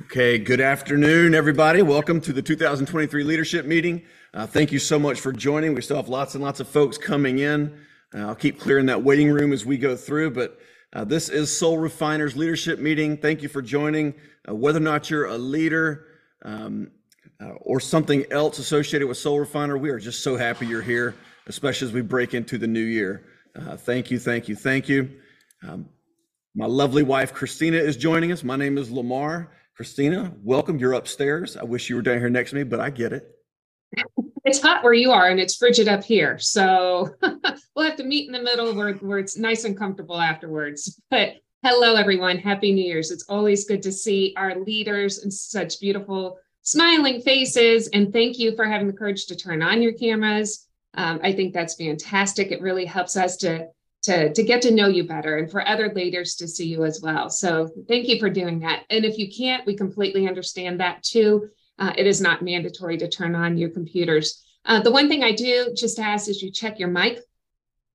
Okay, good afternoon, everybody. Welcome to the 2023 leadership meeting. Uh, thank you so much for joining. We still have lots and lots of folks coming in. Uh, I'll keep clearing that waiting room as we go through, but uh, this is Soul Refiners leadership meeting. Thank you for joining. Uh, whether or not you're a leader um, uh, or something else associated with Soul Refiner, we are just so happy you're here, especially as we break into the new year. Uh, thank you, thank you, thank you. Um, my lovely wife, Christina, is joining us. My name is Lamar. Christina, welcome. You're upstairs. I wish you were down here next to me, but I get it. It's hot where you are and it's frigid up here. So we'll have to meet in the middle where, where it's nice and comfortable afterwards. But hello, everyone. Happy New Year's. It's always good to see our leaders and such beautiful smiling faces. And thank you for having the courage to turn on your cameras. Um, I think that's fantastic. It really helps us to to, to get to know you better and for other leaders to see you as well. So thank you for doing that. And if you can't, we completely understand that too. Uh, it is not mandatory to turn on your computers. Uh, the one thing I do just ask is you check your mic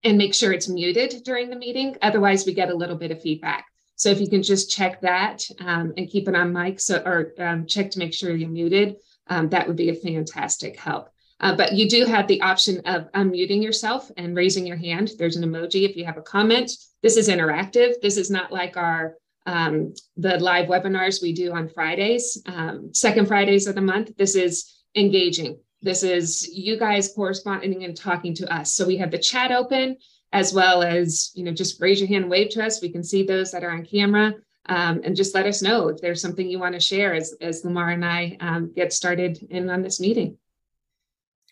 and make sure it's muted during the meeting. Otherwise, we get a little bit of feedback. So if you can just check that um, and keep it on mic, so or um, check to make sure you're muted, um, that would be a fantastic help. Uh, but you do have the option of unmuting yourself and raising your hand. There's an emoji if you have a comment. This is interactive. This is not like our um, the live webinars we do on Fridays, um, second Fridays of the month. This is engaging. This is you guys corresponding and talking to us. So we have the chat open as well as you know just raise your hand, wave to us. We can see those that are on camera. Um, and just let us know if there's something you want to share as, as Lamar and I um, get started in on this meeting.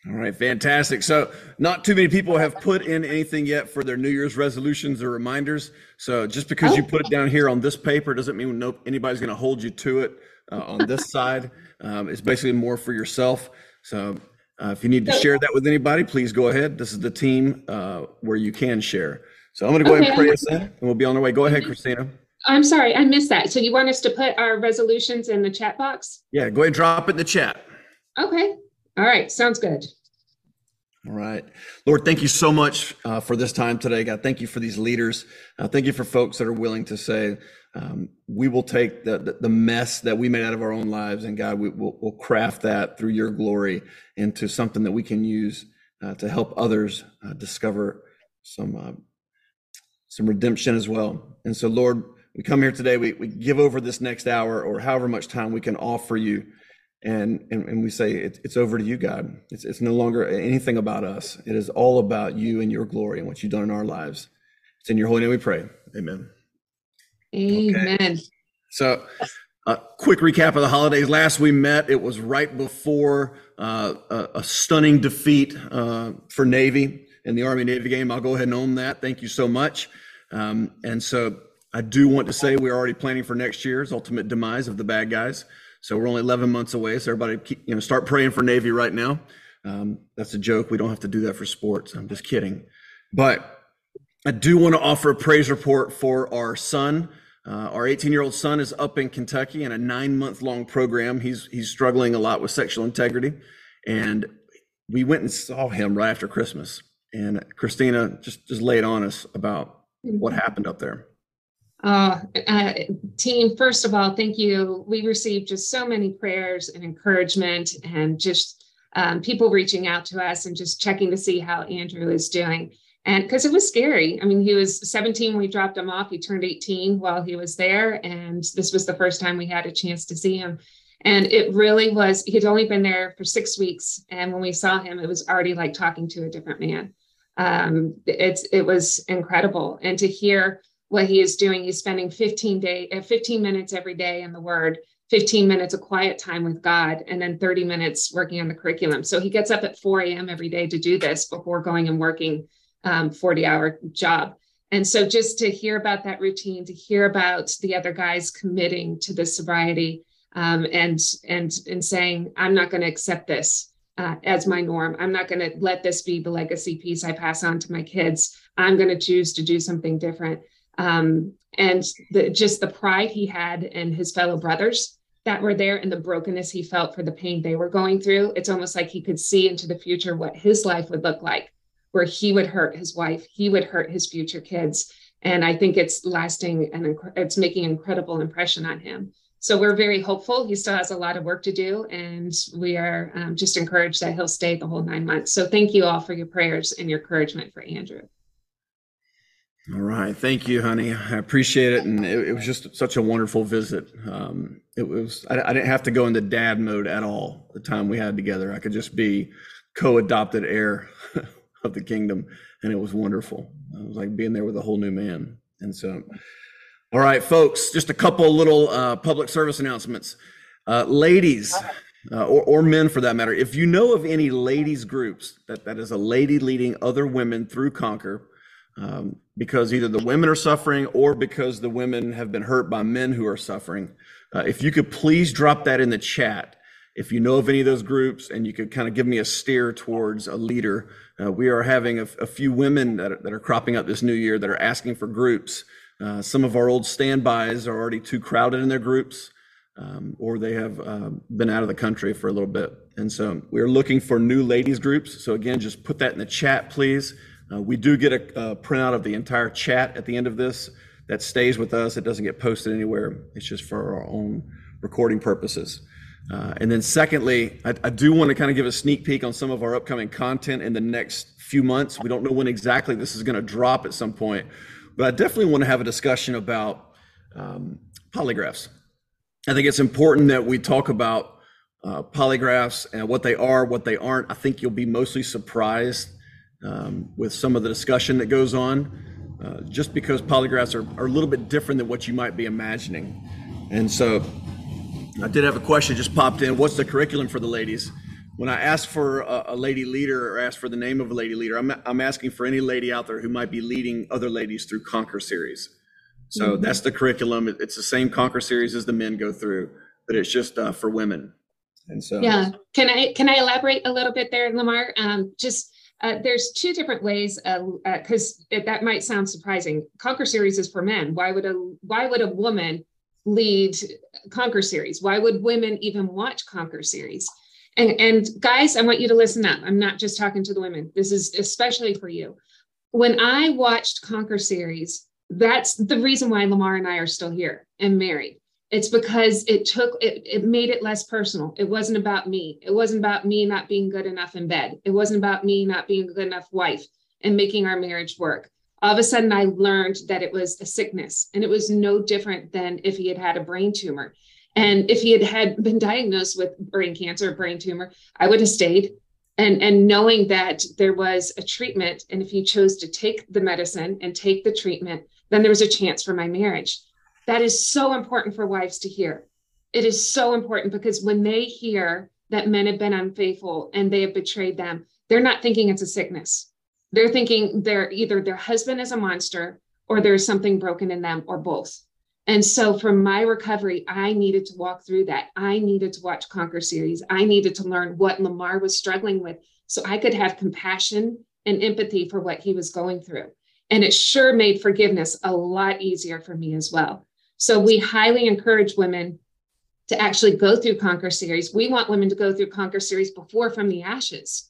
All right, fantastic. So, not too many people have put in anything yet for their New Year's resolutions or reminders. So, just because you put it down here on this paper doesn't mean no, anybody's going to hold you to it uh, on this side. Um, it's basically more for yourself. So, uh, if you need to share that with anybody, please go ahead. This is the team uh, where you can share. So, I'm going to go okay. ahead and pray us in, and we'll be on our way. Go ahead, Christina. I'm sorry, I missed that. So, you want us to put our resolutions in the chat box? Yeah, go ahead and drop it in the chat. Okay. All right, sounds good. All right. Lord, thank you so much uh, for this time today. God, thank you for these leaders. Uh, thank you for folks that are willing to say, um, we will take the, the, mess that we made out of our own lives, and God, we, will we'll craft that through your glory into something that we can use uh, to help others uh, discover some uh, some redemption as well. And so, Lord, we come here today, we, we give over this next hour or however much time we can offer you and and, and we say it, it's over to you god. It's, it's no longer anything about us. It is all about you and your glory and what you've done in our lives. It's in your holy name we pray. Amen. Amen. Okay. so a quick recap of the holidays. Last we met it was right before uh, a, a, stunning defeat uh, for navy in the army navy game. I'll go ahead and own that. Thank you so much. Um, and so i do want to say we're already planning for next year's ultimate demise of the bad guys so we're only 11 months away. So everybody, keep, you know, start praying for Navy right now. Um, that's a joke. We don't have to do that for sports. I'm just kidding. But I do want to offer a praise report for our son. Uh, our 18 year old son is up in Kentucky in a nine month long program. He's he's struggling a lot with sexual integrity, and we went and saw him right after Christmas. And Christina just just laid on us about what happened up there. Uh, uh, team, first of all, thank you. We received just so many prayers and encouragement, and just um, people reaching out to us and just checking to see how Andrew is doing. And because it was scary. I mean, he was 17 when we dropped him off. He turned 18 while he was there. And this was the first time we had a chance to see him. And it really was, he'd only been there for six weeks. And when we saw him, it was already like talking to a different man. Um, it's, it was incredible. And to hear what he is doing. He's spending 15 day, uh, 15 minutes every day in the Word, 15 minutes of quiet time with God, and then 30 minutes working on the curriculum. So he gets up at 4 a.m. every day to do this before going and working um, 40 hour job. And so just to hear about that routine, to hear about the other guys committing to the sobriety um, and and and saying, I'm not going to accept this. Uh, as my norm. I'm not going to let this be the legacy piece I pass on to my kids. I'm going to choose to do something different um, and the, just the pride he had in his fellow brothers that were there and the brokenness he felt for the pain they were going through. It's almost like he could see into the future what his life would look like, where he would hurt his wife, he would hurt his future kids. And I think it's lasting and it's making an incredible impression on him. So we're very hopeful. He still has a lot of work to do, and we are um, just encouraged that he'll stay the whole nine months. So thank you all for your prayers and your encouragement for Andrew. All right. Thank you, honey. I appreciate it. And it, it was just such a wonderful visit. Um, it was, I, I, didn't have to go into dad mode at all the time we had together. I could just be co adopted heir of the kingdom. And it was wonderful. It was like being there with a whole new man. And so, all right, folks, just a couple little uh, public service announcements. Uh, ladies, uh, or, or men for that matter, if you know of any ladies groups that, that is a lady leading other women through Conquer, um, because either the women are suffering or because the women have been hurt by men who are suffering. Uh, if you could please drop that in the chat. If you know of any of those groups and you could kind of give me a steer towards a leader, uh, we are having a, a few women that are, that are, cropping up this new year that are asking for groups. Uh, some of our old standbys are already too crowded in their groups, um, or they have uh, been out of the country for a little bit. And so we're looking for new ladies groups. So again, just put that in the chat, please. Uh, we do get a, a, printout of the entire chat at the end of this that stays with us. It doesn't get posted anywhere. It's just for our own recording purposes. Uh, and then secondly, I, I do want to kind of give a sneak peek on some of our upcoming content in the next few months. We don't know when exactly this is going to drop at some point, but I definitely want to have a discussion about um, polygraphs. I think it's important that we talk about uh, polygraphs and what they are, what they aren't. I think you'll be mostly surprised um, with some of the discussion that goes on, uh, just because polygraphs are, are a little bit different than what you might be imagining. And so I did have a question just popped in. What's the curriculum for the ladies? When I ask for a, a lady leader or ask for the name of a lady leader, I'm, I'm asking for any lady out there who might be leading other ladies through Conquer series. So mm-hmm. that's the curriculum. It's the same Conquer series as the men go through, but it's just uh, for women. And so, yeah, can I can I elaborate a little bit there, Lamar? Um, just uh, there's two different ways because uh, uh that might sound surprising. Conquer series is for men. Why would a why would a woman lead Conquer series? Why would women even watch Conquer series? And and guys, I want you to listen up. I'm not just talking to the women. This is especially for you. When I watched Conquer series, that's the reason why Lamar and I are still here and married it's because it took it, it made it less personal. It wasn't about me. It wasn't about me not being good enough in bed. It wasn't about me not being a good enough wife and making our marriage work. All of a sudden i learned that it was a sickness and it was no different than if he had had a brain tumor. And if he had had been diagnosed with brain cancer or brain tumor i would have stayed. And and knowing that there was a treatment and if he chose to take the medicine and take the treatment then there was a chance for my marriage that is so important for wives to hear. It is so important because when they hear that men have been unfaithful and they have betrayed them, they're not thinking it's a sickness. They're thinking they're either their husband is a monster or there's something broken in them or both. And so for my recovery, I needed to walk through that. I needed to watch Conquer series. I needed to learn what Lamar was struggling with so I could have compassion and empathy for what he was going through. And it sure made forgiveness a lot easier for me as well. So we highly encourage women to actually go through Conquer Series. We want women to go through Conquer Series before From the Ashes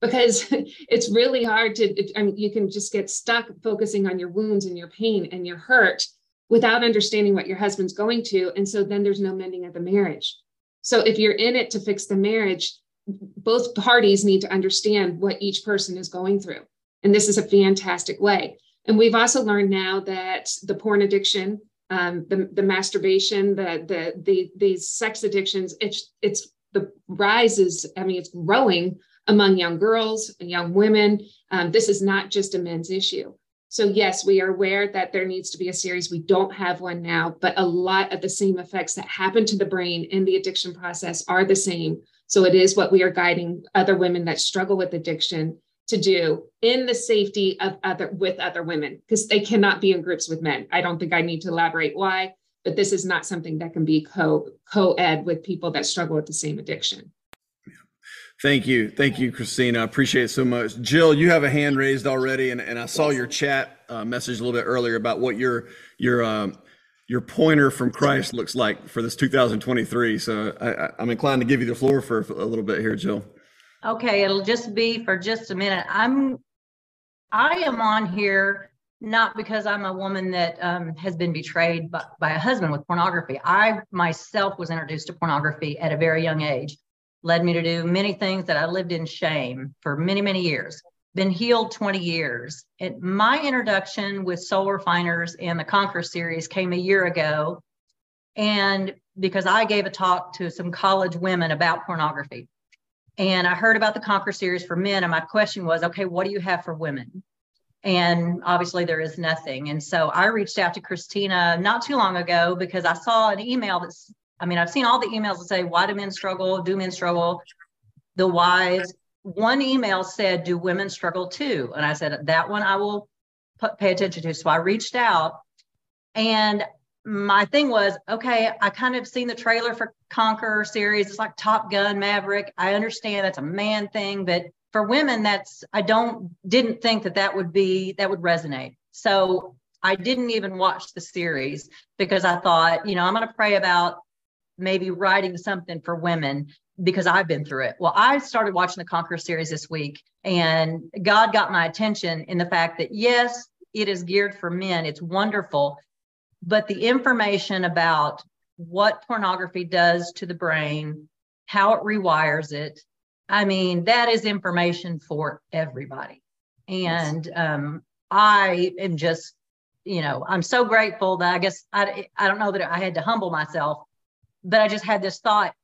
because it's really hard to, I mean, you can just get stuck focusing on your wounds and your pain and your hurt without understanding what your husband's going to. And so then there's no mending of the marriage. So if you're in it to fix the marriage, both parties need to understand what each person is going through. And this is a fantastic way. And we've also learned now that the porn addiction um, the, the masturbation, the, the, the, these sex addictions, it's, it's the rise is, I mean, it's growing among young girls and young women. Um, this is not just a men's issue. So yes, we are aware that there needs to be a series. We don't have one now, but a lot of the same effects that happen to the brain in the addiction process are the same. So it is what we are guiding other women that struggle with addiction to do in the safety of other with other women because they cannot be in groups with men. I don't think I need to elaborate why, but this is not something that can be co co-ed with people that struggle with the same addiction. Thank you. Thank you, Christina. I appreciate it so much. Jill, you have a hand raised already, and, and I saw your chat uh, message a little bit earlier about what your your um, your pointer from Christ looks like for this 2023. So I, I'm inclined to give you the floor for a little bit here, Jill. Okay, it'll just be for just a minute. I'm, I am on here not because I'm a woman that um, has been betrayed by, by a husband with pornography. I myself was introduced to pornography at a very young age, led me to do many things that I lived in shame for many, many years. Been healed 20 years. And my introduction with Soul Refiners and the Conquer series came a year ago. And because I gave a talk to some college women about pornography. And I heard about the Conquer series for men. And my question was, okay, what do you have for women? And obviously, there is nothing. And so I reached out to Christina not too long ago because I saw an email that's, I mean, I've seen all the emails that say, why do men struggle? Do men struggle? The whys. One email said, do women struggle too? And I said, that one I will pay attention to. So I reached out and my thing was okay i kind of seen the trailer for conquer series. It's like top gun maverick. I understand that's a man thing but for women that's i don't didn't think that that would be that would resonate. So i didn't even watch the series because i thought you know i'm going to pray about maybe writing something for women because i've been through it. Well i started watching the conquer series this week and god got my attention in the fact that yes it is geared for men. It's wonderful but the information about what pornography does to the brain how it rewires it I mean, that is information for everybody. And um, I am just, you know, I'm so grateful that I guess I, I don't know that I had to humble myself, but I just had this thought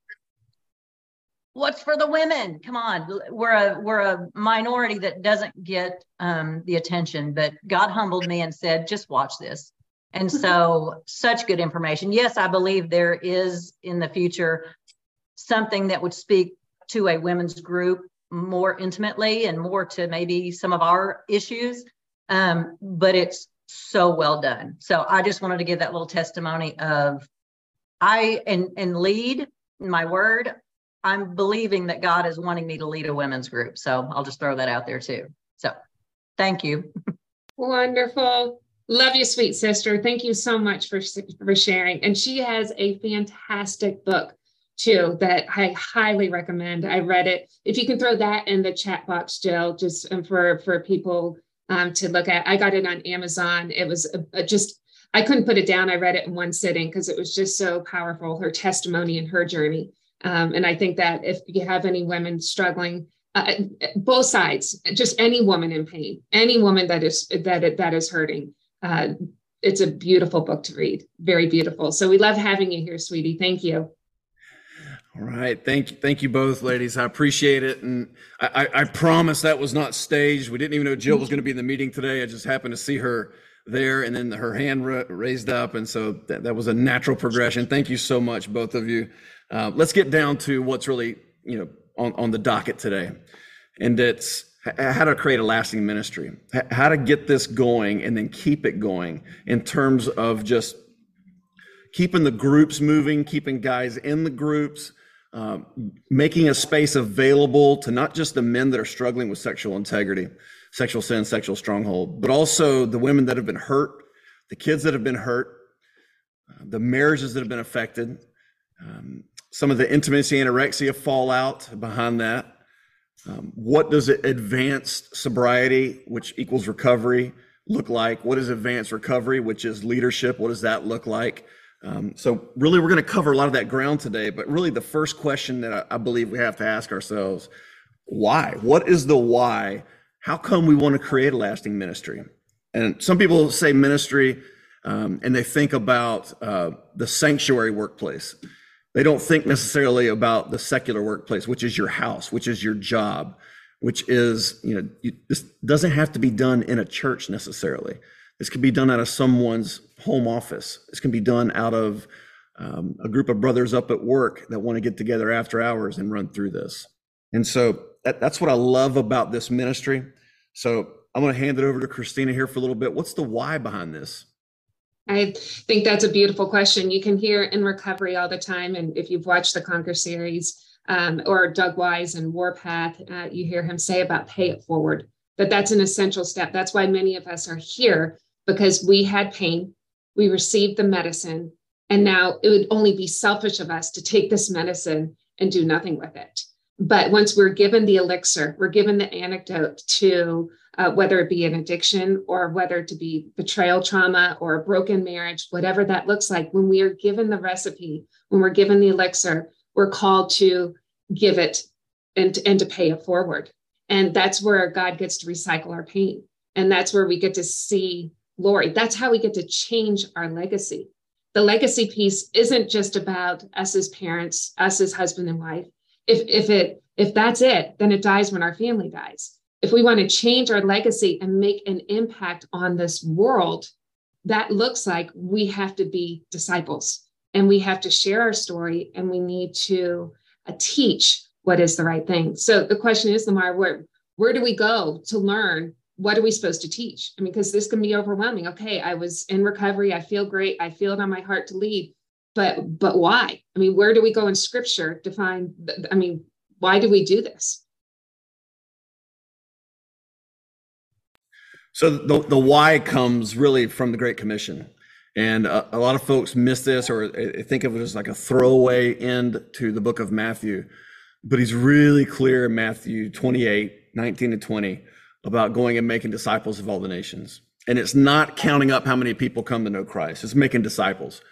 what's for the women? Come on. We're a we're a minority that doesn't get um, the attention. But god humbled me and said just watch this and so such good information yes i believe there is in the future something that would speak to a women's group more intimately and more to maybe some of our issues. Um, but it's so well done. So I just wanted to give that little testimony of I and and lead my word. I'm believing that God is wanting me to lead a women's group. So I'll just throw that out there too. So thank you. Wonderful. Love you, sweet sister. Thank you so much for, for sharing. And she has a fantastic book too that I highly recommend. I read it. If you can throw that in the chat box, Jill, just um, for for people um, to look at. I got it on Amazon. It was a, a just I couldn't put it down. I read it in one sitting because it was just so powerful. Her testimony and her journey. Um, and I think that if you have any women struggling, uh, both sides, just any woman in pain, any woman that is that that is hurting. Uh, it's a beautiful book to read. Very beautiful. So we love having you here, sweetie. Thank you. All right. Thank you. Thank you both, ladies. I appreciate it. And I, I, I promise that was not staged. We didn't even know Jill was going to be in the meeting today. I just happened to see her there and then her hand ra- raised up. And so that, that was a natural progression. Thank you so much, both of you. Uh, let's get down to what's really, you know, on, on the docket today. And it's how to create a lasting ministry, how to get this going and then keep it going in terms of just keeping the groups moving, keeping guys in the groups, um, making a space available to not just the men that are struggling with sexual integrity, sexual sin, sexual stronghold, but also the women that have been hurt, the kids that have been hurt, uh, the marriages that have been affected, um, some of the intimacy anorexia fallout behind that. Um, what does advanced sobriety, which equals recovery, look like? What is advanced recovery, which is leadership? What does that look like? Um, so really, we're going to cover a lot of that ground today. But really, the first question that I, I believe we have to ask ourselves: Why? What is the why? How come we want to create a lasting ministry? And some people say ministry, um, and they think about uh, the sanctuary workplace. They don't think necessarily about the secular workplace, which is your house, which is your job, which is you know you, this doesn't have to be done in a church necessarily. This can be done out of someone's home office. This can be done out of um, a group of brothers up at work that want to get together after hours and run through this. And so that, that's what I love about this ministry. So I'm going to hand it over to Christina here for a little bit. What's the why behind this? I think that's a beautiful question. You can hear in recovery all the time. And if you've watched the Conquer series um, or Doug Weiss and Warpath, uh, you hear him say about pay it forward, that that's an essential step. That's why many of us are here because we had pain, we received the medicine, and now it would only be selfish of us to take this medicine and do nothing with it. But once we're given the elixir, we're given the antidote to uh, whether it be an addiction or whether it to be betrayal trauma or a broken marriage, whatever that looks like, when we are given the recipe, when we're given the elixir, we're called to give it and, and to pay it forward. And that's where God gets to recycle our pain. And that's where we get to see glory. That's how we get to change our legacy. The legacy piece isn't just about us as parents, us as husband and wife. If, if it if that's it, then it dies when our family dies. If we want to change our legacy and make an impact on this world, that looks like we have to be disciples and we have to share our story and we need to uh, teach what is the right thing. So the question is, Lamar, where where do we go to learn? What are we supposed to teach? I mean, because this can be overwhelming. Okay, I was in recovery. I feel great. I feel it on my heart to lead, but but why? I mean, where do we go in Scripture to find? I mean, why do we do this? So the the why comes really from the Great Commission. And a, a, lot of folks miss this or uh, think of it as like a throwaway end to the book of Matthew but he's really clear in Matthew 28, 19 and 20 about going and making disciples of all the nations. And it's not counting up how many people come to know Christ, it's making disciples.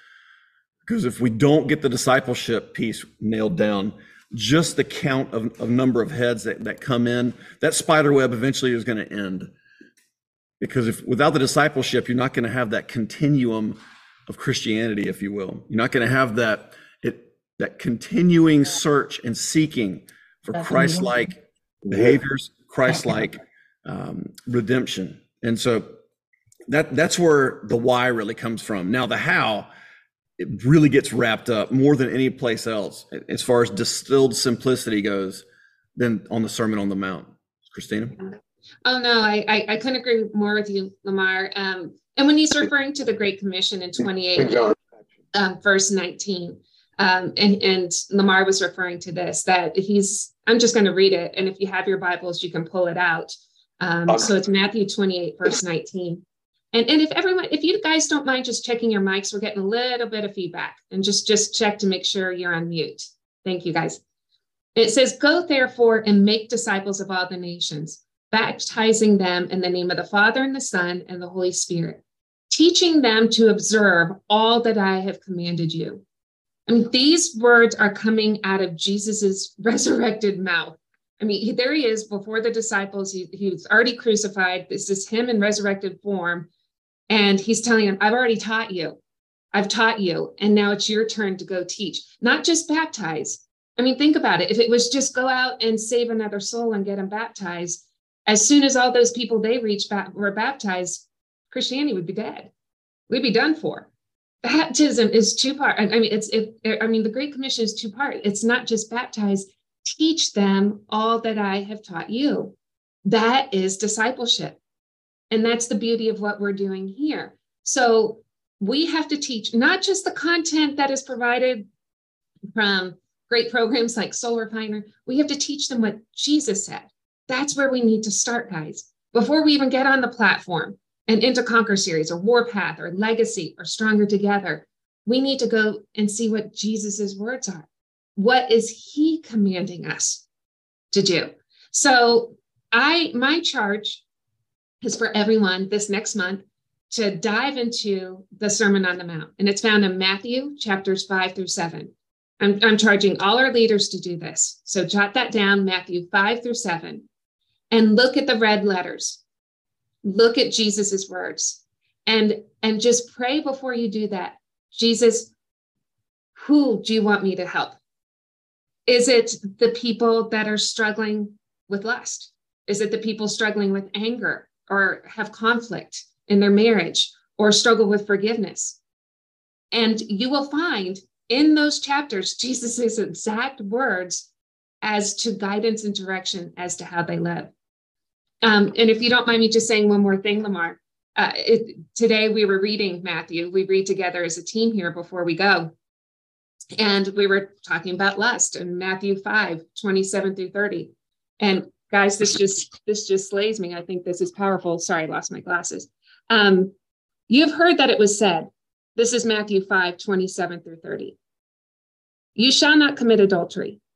Because if we don't get the discipleship piece nailed down, just the count of, of number of heads that, that come in, that spider web eventually is going to end. Because if without the discipleship, you're not going to have that continuum of Christianity, if you will. You're not going to have that that continuing search and seeking for Christ like behaviors, Christ like um, redemption. And so that that's where the why really comes from. Now, the how, it really gets wrapped up more than any place else as far as distilled simplicity goes than on the Sermon on the Mount. Christina? Oh, no, I, I, I couldn't agree more with you, Lamar. Um, and when he's referring to the Great Commission in 28, um, verse 19, um, and, and Lamar was referring to this that he's, I'm just going to read it. And if you have your Bibles, you can pull it out. Um. So it's Matthew 28, verse 19. And, and if everyone, if you guys don't mind just checking your mics, we're getting a little bit of feedback and just, just check to make sure you're on mute. Thank you guys. It says, Go therefore and make disciples of all the nations, baptizing them in the name of the Father and the Son and the Holy Spirit, teaching them to observe all that I have commanded you. I mean, these words are coming out of Jesus's resurrected mouth. I mean, he, there he is before the disciples. He, he was already crucified. This is him in resurrected form. And he's telling them, I've already taught you. I've taught you. And now it's your turn to go teach, not just baptize. I mean, think about it. If it was just go out and save another soul and get them baptized, as soon as all those people they reached were baptized, Christianity would be dead. We'd be done for baptism is two part. I mean, it's if I mean the Great Commission is two part. It's not just baptize, teach them all that I have taught you. That is discipleship. And that's the beauty of what we're doing here. So we have to teach not just the content that is provided from great programs like Soul Refiner, we have to teach them what Jesus said. That's where we need to start, guys. Before we even get on the platform, and Into Conquer series or Warpath or Legacy or Stronger Together, we need to go and see what Jesus's words are. What is he commanding us to do? So I my charge is for everyone this next month to dive into the Sermon on the Mount. And it's found in Matthew chapters five through seven. I'm, I'm charging all our leaders to do this. So jot that down, Matthew 5 through 7, and look at the red letters. Look at jesus's words. And and just pray before you do that. Jesus who do you want me to help? Is it the people that are struggling with lust? Is it the people struggling with anger or have conflict in their marriage or struggle with forgiveness? And you will find in those chapters jesus' exact words as to guidance and direction as to how they live um, and if you don't mind me just saying one more thing, Lamar, uh, it, today we were reading Matthew. We read together as a team here before we go. And we were talking about lust in Matthew 5, 27 through 30. And guys, this just this just slays me. I think this is powerful. Sorry, I lost my glasses. Um, you've heard that it was said, this is Matthew 5, 27 through 30. You shall not commit adultery.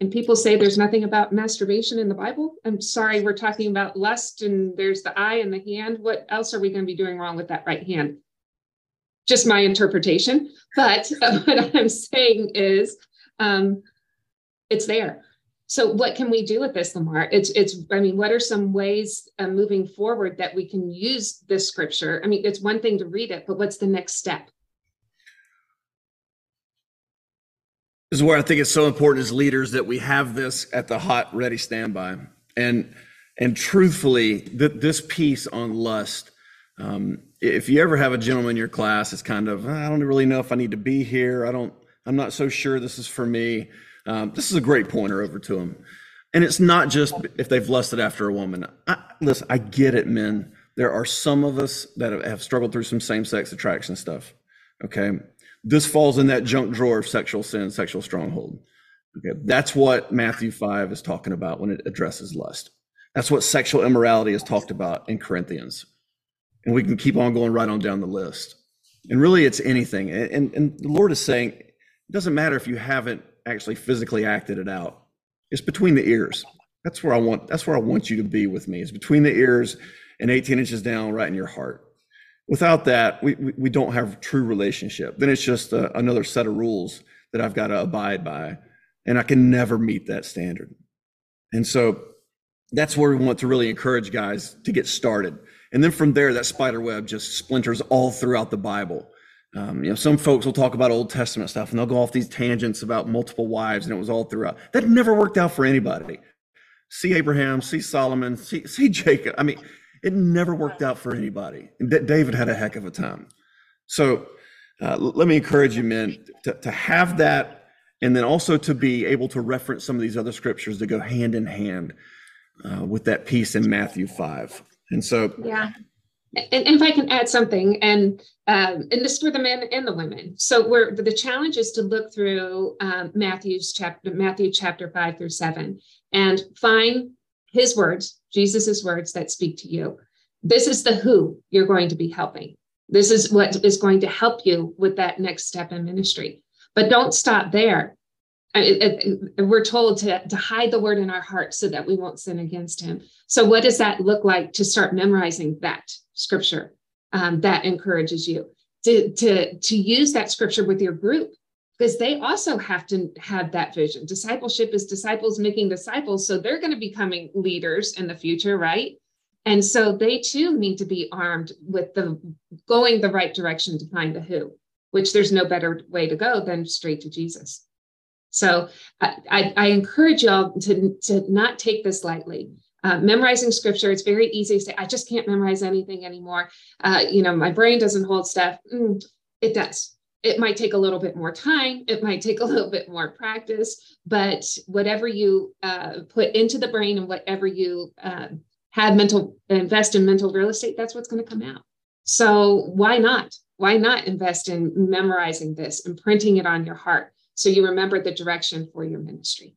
and people say there's nothing about masturbation in the Bible. I'm sorry, we're talking about lust and there's the eye and the hand. What else are we going to be doing wrong with that right hand? Just my interpretation. But what I'm saying is um, it's there. So what can we do with this, Lamar? It's, it's, I mean, what are some ways uh, moving forward that we can use this scripture? I mean, it's one thing to read it, but what's the next step? Is where I think it's so important as leaders that we have this at the hot, ready standby. And and truthfully, th- this piece on lust, um, if you ever have a gentleman in your class, it's kind of I don't really know if I need to be here. I don't. I'm not so sure this is for me. Um, this is a great pointer over to him. And it's not just if they've lusted after a woman. I, listen, I get it, men. There are some of us that have struggled through some same-sex attraction stuff. Okay, this falls in that junk drawer of sexual sin, sexual stronghold. Okay, that's what Matthew 5 is talking about when it addresses lust. That's what sexual immorality is talked about in Corinthians. And we can keep on going right on down the list. And really, it's anything. And, and the Lord is saying, it doesn't matter if you haven't actually physically acted it out. It's between the ears. That's where I want. That's where I want you to be with me. It's between the ears and 18 inches down, right in your heart. Without that, we, we, we don't have true relationship. Then it's just a, another set of rules that I've got to abide by. And I can never meet that standard. And so that's where we want to really encourage guys to get started. And then from there, that spider web just splinters all throughout the Bible. Um, you know, some folks will talk about Old Testament stuff and they'll go off these tangents about multiple wives, and it was all throughout. That never worked out for anybody. See Abraham, see Solomon, see, see Jacob. I mean, it never worked out for anybody. David had a heck of a time. So uh, let me encourage you, men, to, to have that and then also to be able to reference some of these other scriptures that go hand in hand uh, with that piece in Matthew 5. And so, yeah. And, if I can add something, and um, and this for the men and the women. So we're the challenge is to look through um, Matthew's chapter, Matthew chapter five through seven, and find his words, Jesus's words that speak to you. This is the who you're going to be helping. This is what is going to help you with that next step in ministry. But don't stop there. We're told to, to hide the word in our hearts so that we won't sin against him. So, what does that look like to start memorizing that scripture um, that encourages you? To, to, to use that scripture with your group because they also have to have that vision. Discipleship is disciples making disciples. So they're going to be becoming leaders in the future, right? And so they too need to be armed with the going the right direction to find the who, which there's no better way to go than straight to Jesus. So I, I, I encourage y'all to, to not take this lightly. Uh, memorizing scripture, it's very easy to say, I just can't memorize anything anymore. Uh, you know, my brain doesn't hold stuff. Mm, it does it might take a little bit more time it might take a little bit more practice but whatever you uh, put into the brain and whatever you uh, have mental invest in mental real estate that's what's going to come out. So why not? Why not invest in memorizing this and printing it on your heart so you remember the direction for your ministry?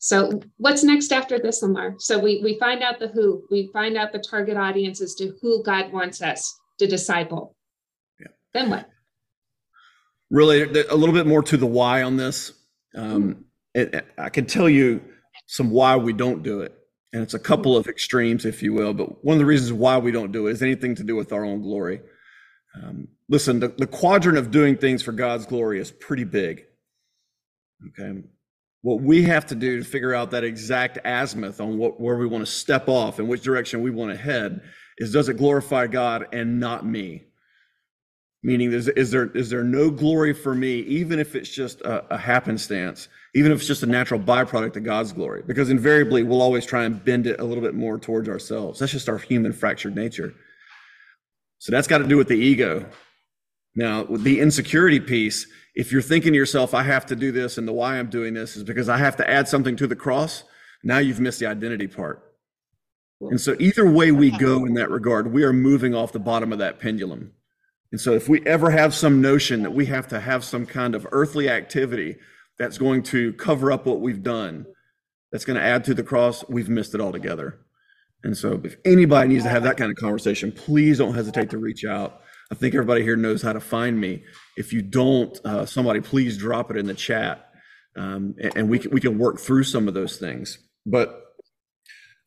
So what's next after this lamar? So we we find out the who we find out the target audience as to who god wants us to disciple. Yeah. then what really a little bit more to the why on this. Um, it, I can tell you some why we don't do it. And it's a couple of extremes, if you will. But one of the reasons why we don't do it is anything to do with our own glory. Um, listen, the, the quadrant of doing things for God's glory is pretty big. Okay. What we have to do to figure out that exact azimuth on what, where we want to step off and which direction we want to head is does it glorify God and not me? Meaning is, is there is there no glory for me even if it's just a, a, happenstance even if it's just a natural byproduct of god's glory? Because invariably we'll always try and bend it a little bit more towards ourselves. That's just our human fractured nature. So that's got to do with the ego. Now with the insecurity piece if you're thinking to yourself i have to do this and the why i'm doing this is because i have to add something to the cross now you've missed the identity part. And so either way we go in that regard, we are moving off the bottom of that pendulum. And so if we ever have some notion that we have to have some kind of earthly activity that's going to cover up what we've done, that's going to add to the cross, we've missed it altogether. And so if anybody needs to have that kind of conversation, please don't hesitate to reach out. I think everybody here knows how to find me. If you don't, uh, somebody please drop it in the chat, um, and, and we can, we can work through some of those things. But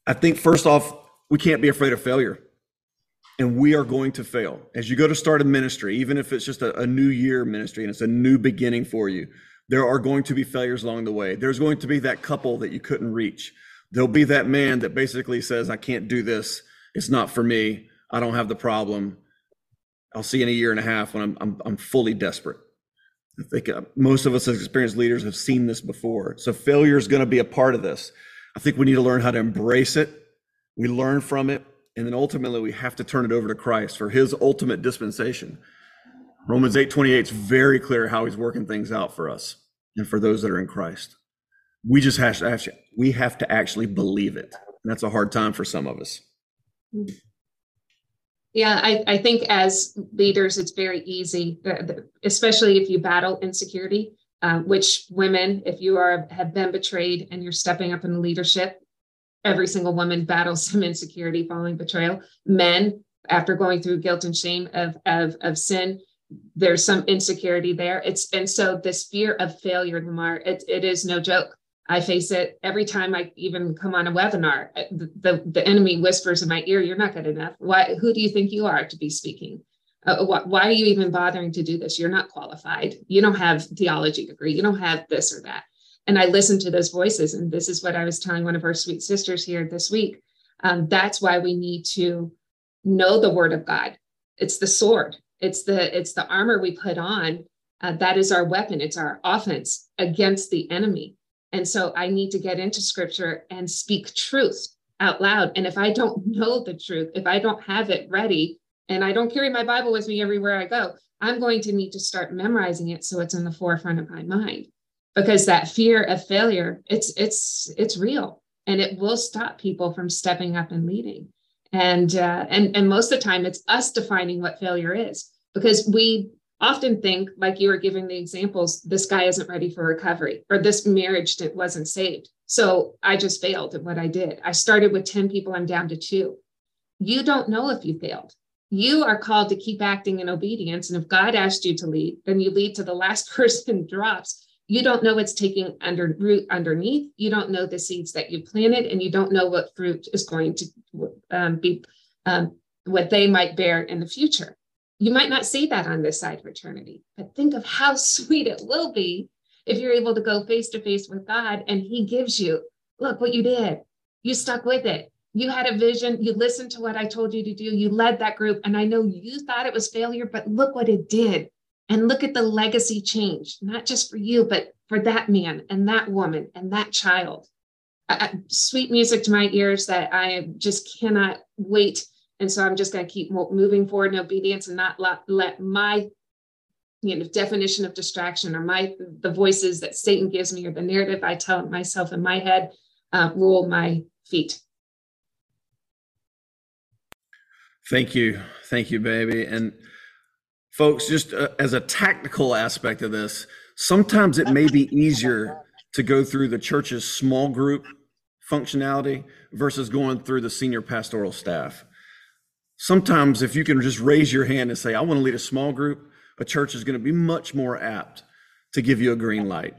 I think first off, we can't be afraid of failure, and we are going to fail as you go to start a ministry, even if it's just a, a new year ministry and it's a new beginning for you. There are going to be failures along the way. There's going to be that couple that you couldn't reach. There'll be that man that basically says, "I can't do this. It's not for me. I don't have the problem." I'll see in a year and a half when I'm I'm, I'm fully desperate. I think uh, most of us as experienced leaders have seen this before. So failure is going to be a part of this. I think we need to learn how to embrace it. We learn from it, and then ultimately we have to turn it over to Christ for His ultimate dispensation. Romans eight twenty eight is very clear how He's working things out for us and for those that are in Christ. We just have to actually, we have to actually believe it. And that's a hard time for some of us. Yeah, I, I think as leaders, it's very easy, especially if you battle insecurity, um, which women, if you are have been betrayed and you're stepping up in leadership, every single woman battles some insecurity following betrayal. Men, after going through guilt and shame of, of, of sin, there's some insecurity there. It's and so this fear of failure, Lamar, it, it is no joke. I face it every time I even come on a webinar. Uh, the, the, the enemy whispers in my ear, "You're not good enough. Why? Who do you think you are to be speaking? Uh, wh- why are you even bothering to do this? You're not qualified. You don't have theology degree. You don't have this or that." And I listen to those voices, and this is what I was telling one of our sweet sisters here this week. Um, that's why we need to know the Word of God. It's the sword. It's the it's the armor we put on. Uh, that is our weapon. It's our offense against the enemy and so I need to get into scripture and speak truth out loud. And if I don't know the truth, if I don't have it ready, and I don't carry my Bible with me everywhere I go, I'm going to need to start memorizing it so it's in the forefront of my mind. Because that fear of failure, it's it's it's real and it will stop people from stepping up and leading. And uh, and and most of the time it's us defining what failure is because we often think, like you were giving the examples, this guy isn't ready for recovery or this marriage wasn't saved. So I just failed at what I did. I started with 10 people, I'm down to two. You don't know if you failed. You are called to keep acting in obedience. And if God asked you to lead, then you lead to the last person drops. You don't know what's taking under root underneath. You don't know the seeds that you planted, and you don't know what fruit is going to um, be, um, what they might bear in the future. You might not see that on this side of eternity, but think of how sweet it will be if you're able to go face to face with God and He gives you, look what you did. You stuck with it. You had a vision. You listened to what I told you to do. You led that group. And I know you thought it was failure, but look what it did. And look at the legacy change, not just for you, but for that man and that woman and that child. Uh, sweet music to my ears that I just cannot wait and so I'm just going to keep moving forward in obedience and not let, let my you know definition of distraction or my the voices that Satan gives me or the narrative I tell myself in my head uh, rule my feet. Thank you, thank you, baby. And folks, just uh, as a tactical aspect of this, sometimes it may be easier to go through the church's small group functionality versus going through the senior pastoral staff sometimes if you can just raise your hand and say, I want to lead a small group, a church is going to be much more apt to give you a green light.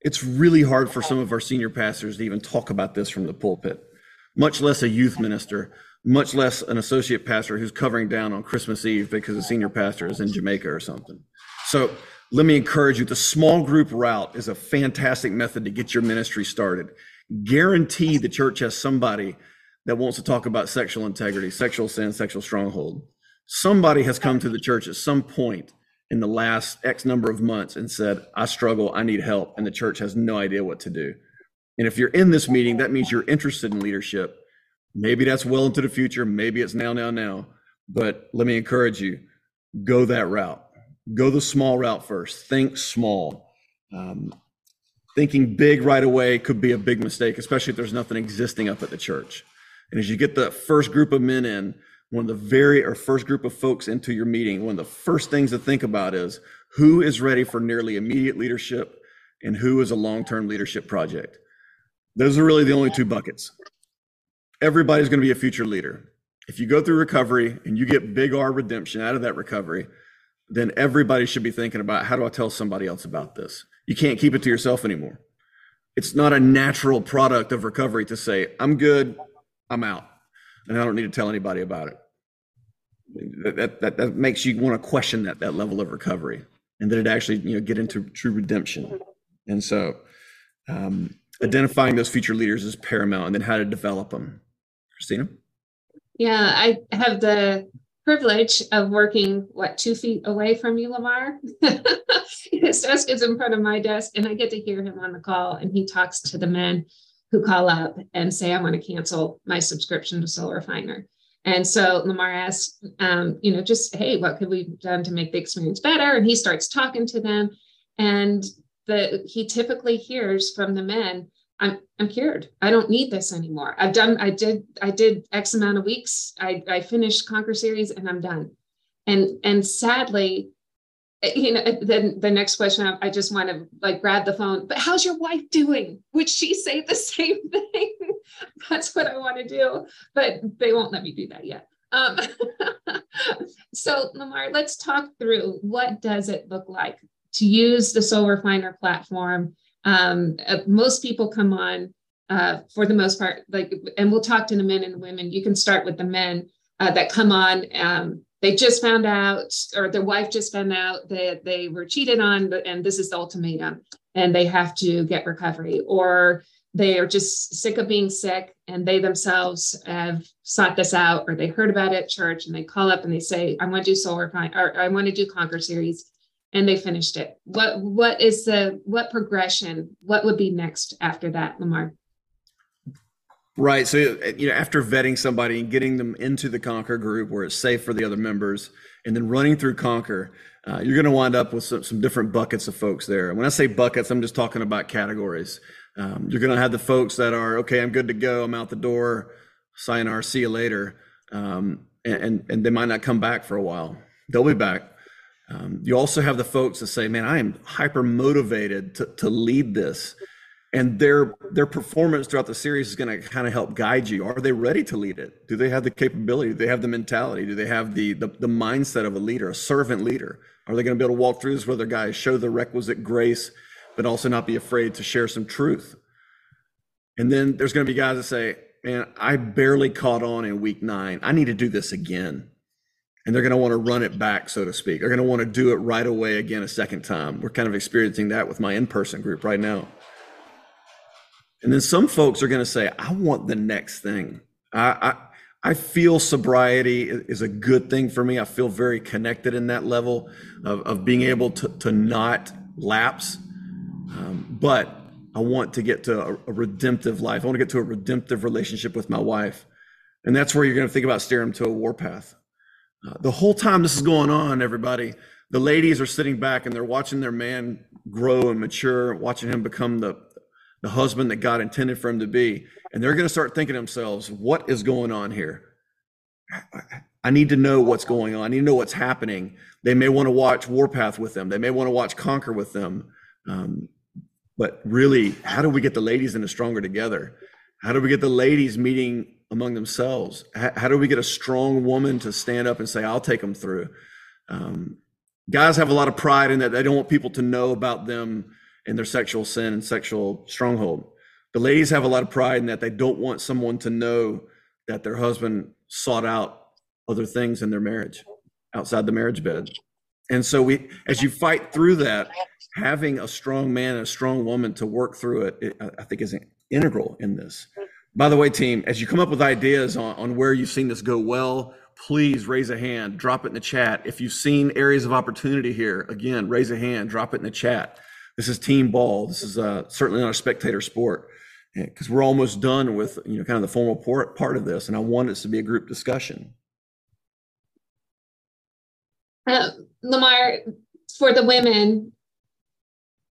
It's really hard for some of our senior pastors to even talk about this from the pulpit, much less a youth minister, much less an associate pastor who's covering down on Christmas Eve because the senior pastor is in Jamaica or something. So let me encourage you the small group route is a fantastic method to get your ministry started. Guarantee the church has somebody that wants to talk about sexual integrity, sexual sin, sexual stronghold. Somebody has come to the church at some point in the last X number of months and said, I struggle, I need help. And the church has no idea what to do. And if you're in this meeting, that means you're interested in leadership. Maybe that's well into the future. Maybe it's now, now, now. But let me encourage you go that route. Go the small route first. Think small. Um, thinking big right away could be a big mistake, especially if there's nothing existing up at the church. And as you get the first group of men in, one of the very or first group of folks into your meeting, one of the first things to think about is who is ready for nearly immediate leadership and who is a long-term leadership project. Those are really the only two buckets. Everybody's going to be a future leader. If you go through recovery and you get big R redemption out of that recovery, then everybody should be thinking about how do I tell somebody else about this? You can't keep it to yourself anymore. It's not a natural product of recovery to say, I'm good, I'm out, and I don't need to tell anybody about it. That, that, that makes you want to question that, that level of recovery and that it actually, you know, get into true redemption. And so um, identifying those future leaders is paramount and then how to develop them. Christina? Yeah, I have the privilege of working what two feet away from you, Lamar. His desk is in front of my desk, and I get to hear him on the call, and he talks to the men who call up and say, "I want to cancel my subscription to Soul Refiner." And so Lamar asks, um, you know, just hey, what could we have done to make the experience better? And he starts talking to them, and the he typically hears from the men I'm I'm cured. I don't need this anymore. I've done I did I did X amount of weeks. I I finished Conquer series and I'm done. And and sadly, you know, then the next question I, I just want to like grab the phone. But how's your wife doing? Would she say the same thing? That's what I want to do, but they won't let me do that yet. Um, so Lamar, let's talk through what does it look like to use the Soul Refiner platform um, uh, most people come on uh, for the most part, like, and we'll talk to the men and the women. You can start with the men uh, that come on. Um, they just found out, or their wife just found out that they were cheated on, and this is the ultimatum, and they have to get recovery, or they are just sick of being sick and they themselves have sought this out or they heard about it at church and they call up and they say i want to do solar or i want to do conquer series and they finished it. What what is the what progression? What would be next after that, Lamar? Right. So you know, after vetting somebody and getting them into the Conquer group where it's safe for the other members, and then running through Conquer, uh, you're going to wind up with some, some, different buckets of folks there. And when I say buckets, I'm just talking about categories. Um, you're going to have the folks that are okay. I'm good to go. I'm out the door. Sayonara. See you later. Um, and, and and they might not come back for a while. They'll be back Um, you also have the folks that say, "Man, I am hyper motivated to, to lead this," and their their performance throughout the series is going to kind of help guide you. Are they ready to lead it? Do they have the capability? Do they have the mentality? Do they have the the, the mindset of a leader, a servant leader? Are they going to be able to walk through this with their guys, show the requisite grace, but also not be afraid to share some truth? And then there's going to be guys that say, "Man, I barely caught on in week nine. I need to do this again." And they're going to want to run it back, so to speak. They're going to want to do it right away again a second time. We're kind of experiencing that with my in person group right now. And then some folks are going to say, I want the next thing. I, I, I feel sobriety is a good thing for me. I feel very connected in that level of, of being able to, to not lapse. Um, but I want to get to a, a redemptive life. I want to get to a redemptive relationship with my wife. And that's where you're going to think about steering them to a warpath the whole time this is going on, everybody, the ladies are sitting back and they're watching their man grow and mature, watching him become the the husband that God intended for him to be. And they're going to start thinking to themselves, what is going on here? I need to know what's going on. I need to know what's happening. They may want to watch Warpath with them. They may want to watch Conquer with them. Um, but really, how do we get the ladies into stronger together? How do we get the ladies meeting among themselves? How, how, do we get a strong woman to stand up and say, I'll take them through? Um, guys have a lot of pride in that they don't want people to know about them and their sexual sin and sexual stronghold. The ladies have a lot of pride in that they don't want someone to know that their husband sought out other things in their marriage outside the marriage bed. And so we, as you fight through that, having a strong man and a strong woman to work through it, it I think is integral in this. By the way, team, as you come up with ideas on, on where you've seen this go well, please raise a hand, drop it in the chat. If you've seen areas of opportunity here, again, raise a hand, drop it in the chat. This is team ball. This is uh, certainly not a spectator sport because we're almost done with you know kind of the formal part of this, and I want this to be a group discussion. Uh, Lamar, for the women,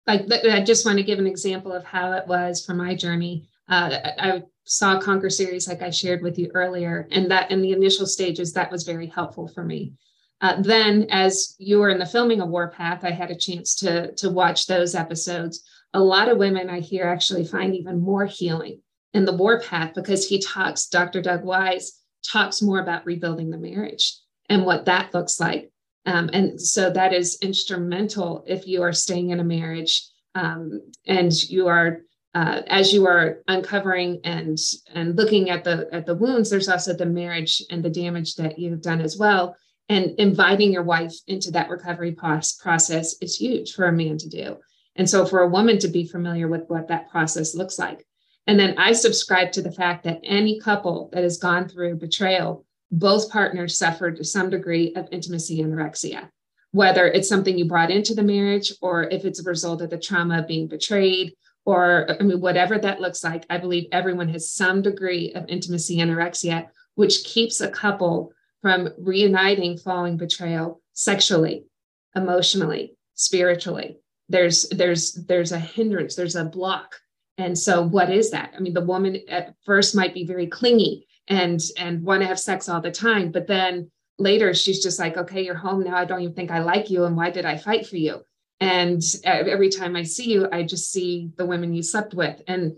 like I just want to give an example of how it was for my journey Uh, I saw Conquer series like I shared with you earlier, and that in the initial stages that was very helpful for me. Uh, then, as you were in the filming of Warpath, I had a chance to to watch those episodes. A lot of women I hear actually find even more healing in the Warpath because he talks. Dr. Doug Weiss talks more about rebuilding the marriage and what that looks like. Um, and so that is instrumental if you are staying in a marriage um, and you are uh, as you are uncovering and and looking at the at the wounds there's also the marriage and the damage that you've done as well. And inviting your wife into that recovery process is huge for a man to do. And so for a woman to be familiar with what that process looks like. And then i subscribe to the fact that any couple that has gone through betrayal both partners suffered to some degree of intimacy anorexia, whether it's something you brought into the marriage or if it's a result of the trauma of being betrayed or I mean, whatever that looks like. I believe everyone has some degree of intimacy anorexia, which keeps a couple from reuniting following betrayal sexually, emotionally, spiritually. There's there's there's a hindrance, there's a block. And so what is that? I mean, the woman at first might be very clingy and and want to have sex all the time but then later she's just like okay you're home now i don't even think i like you and why did i fight for you and every time i see you i just see the women you slept with. And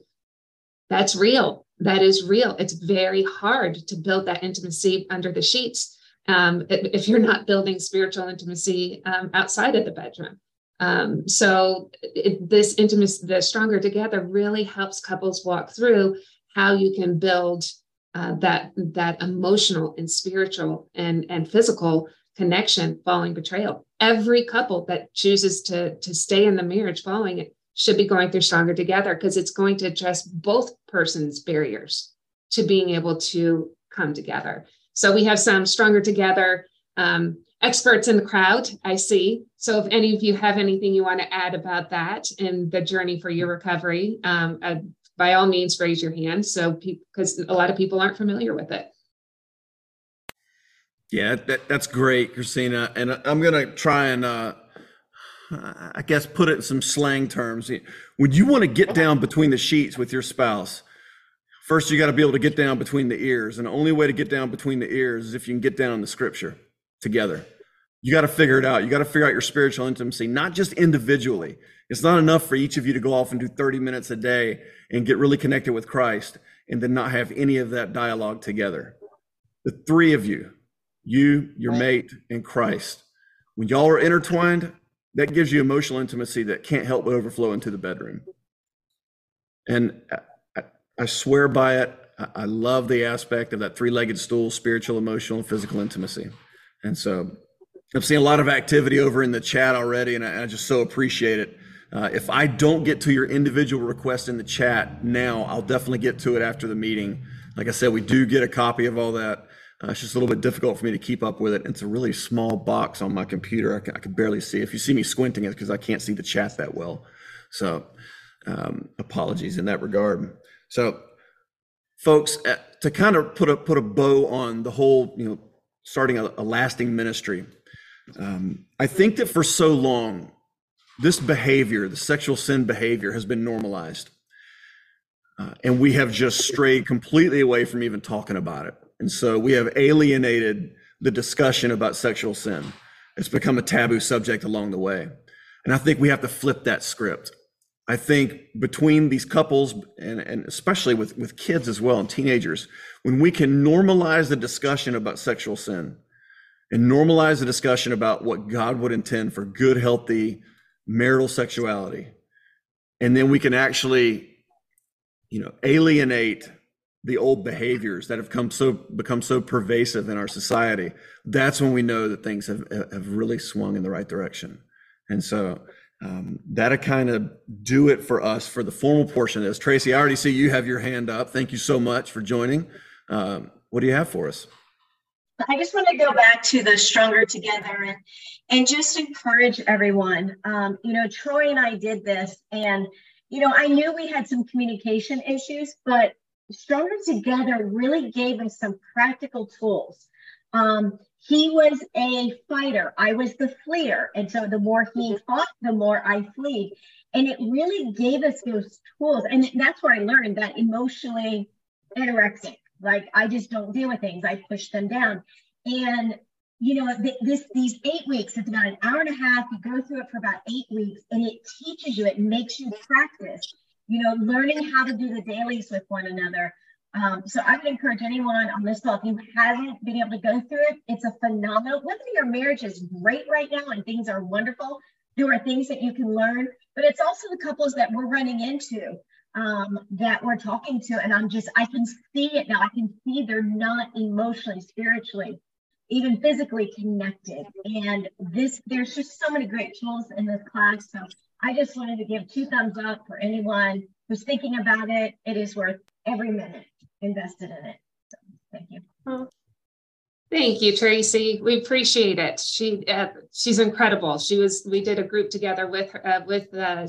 that's real. That is real. It's very hard to build that intimacy under the sheets um, if you're not building spiritual intimacy um, outside of the bedroom. Um, so it, this intimacy the stronger together really helps couples walk through how you can build uh, that that emotional and spiritual and and physical connection following betrayal. Every couple that chooses to to stay in the marriage following it should be going through stronger together because it's going to address both persons' barriers to being able to come together. So we have some stronger together um, experts in the crowd. I see. So if any of you have anything you want to add about that in the journey for your recovery, um, by all means raise your hand so because a lot of people aren't familiar with it yeah that, that's great christina. And i'm going to try and uh, i guess put it in some slang terms. When you want to get down between the sheets with your spouse? First you got to be able to get down between the ears and the only way to get down between the ears is if you can get down in the scripture together. You got to figure it out. You got to figure out your spiritual intimacy not just individually. It's not enough for each of you to go off and do 30 minutes a day and get really connected with Christ and then not have any of that dialogue together. The three of you, you, your mate, and Christ, when y'all are intertwined, that gives you emotional intimacy that can't help but overflow into the bedroom. And I, I swear by it. I love the aspect of that three legged stool spiritual, emotional, and physical intimacy. And so I've seen a lot of activity over in the chat already, and I, I just so appreciate it. Uh, if I don't get to your individual request in the chat now, I'll definitely get to it after the meeting. Like I said, we do get a copy of all that. Uh, it's just a little bit difficult for me to keep up with it. It's a really small box on my computer. I can, I can barely see. If you see me squinting, it's because I can't see the chat that well. So um, apologies in that regard. So, folks, uh, to kind of put a put a bow on the whole, you know, starting a, a lasting ministry. Um, I think that for so long this behavior, the sexual sin behavior, has been normalized. Uh, and we have just strayed completely away from even talking about it. And so we have alienated the discussion about sexual sin. It's become a taboo subject along the way. And I think we have to flip that script. I think between these couples and, and especially with, with kids as well and teenagers, when we can normalize the discussion about sexual sin and normalize the discussion about what God would intend for good, healthy, marital sexuality and then we can actually you know alienate the old behaviors that have come so become so pervasive in our society that's when we know that things have have really swung in the right direction. And so um, that'll kind of do it for us for the formal portion of this. Tracy i already see you have your hand up. Thank you so much for joining. Um, what do you have for us? I just want to go back to the stronger together and and just encourage everyone. Um, you know, Troy and I did this, and you know, I knew we had some communication issues, but stronger together really gave us some practical tools. Um, he was a fighter, I was the fleer, and so the more he fought, the more I flee. And it really gave us those tools. And that's where I learned that emotionally anorexic, like I just don't deal with things, I push them down. And you know, this these eight weeks, it's about an hour and a half. You go through it for about eight weeks, and it teaches you, it makes you practice, you know, learning how to do the dailies with one another. Um, so I would encourage anyone on this call, if you haven't been able to go through it, it's a phenomenal, whether your marriage is great right now and things are wonderful, there are things that you can learn, but it's also the couples that we're running into um, that we're talking to. And I'm just, I can see it now. I can see they're not emotionally, spiritually, even physically connected. And this, there's just so many great tools in this class. So I just wanted to give two thumbs up for anyone who's thinking about it. It is worth every minute invested in it. So thank you. Oh, thank you, Tracy. We appreciate it. She uh, she's incredible. She was. We did a group together with uh, with uh,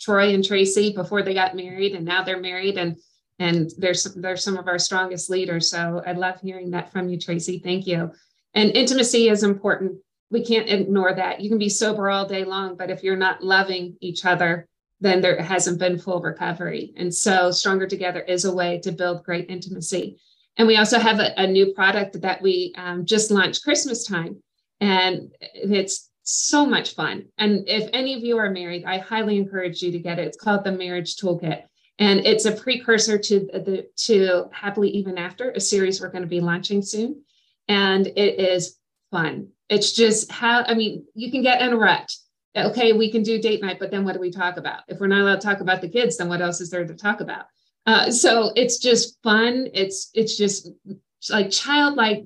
Troy and Tracy before they got married, and now they're married, and and they're they're some of our strongest leaders. So I love hearing that from you, Tracy. Thank you. And intimacy is important. We can't ignore that. You can be sober all day long, but if you're not loving each other, then there hasn't been full recovery. And so, Stronger Together is a way to build great intimacy. And we also have a, a new product that we um, just launched Christmas time. And it's so much fun. And if any of you are married, I highly encourage you to get it. It's called the Marriage Toolkit. And it's a precursor to the to Happily Even After, a series we're going to be launching soon. And it is fun. It's just how, I mean, you can get in a rut okay, we can do date night, but then what do we talk about? If we're not allowed to talk about the kids, then what else is there to talk about? Uh, so it's just fun. It's it's just like childlike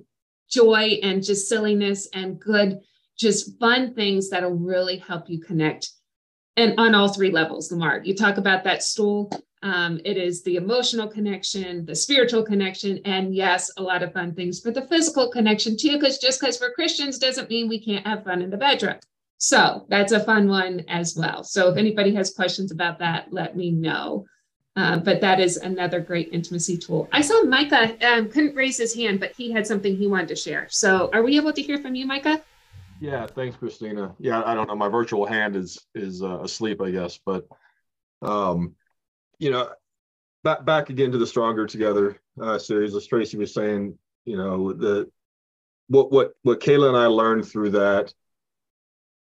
joy and just silliness and good, just fun things that'll really help you connect. And on all three levels, Lamar, you talk about that stool. Um, it is the emotional connection, the spiritual connection, and yes, a lot of fun things for the physical connection too. Because just because we're Christians doesn't mean we can't have fun in the bedroom. So that's a fun one as well. So if anybody has questions about that, let me know. Uh, but that is another great intimacy tool. I saw Micah um, couldn't raise his hand, but he had something he wanted to share. So are we able to hear from you, Micah? Yeah, thanks, Christina. Yeah, I don't know. My virtual hand is is uh, asleep, I guess. But um, you know, back back again to the Stronger Together uh, series. As Tracy was saying, you know, the what what what Kayla and I learned through that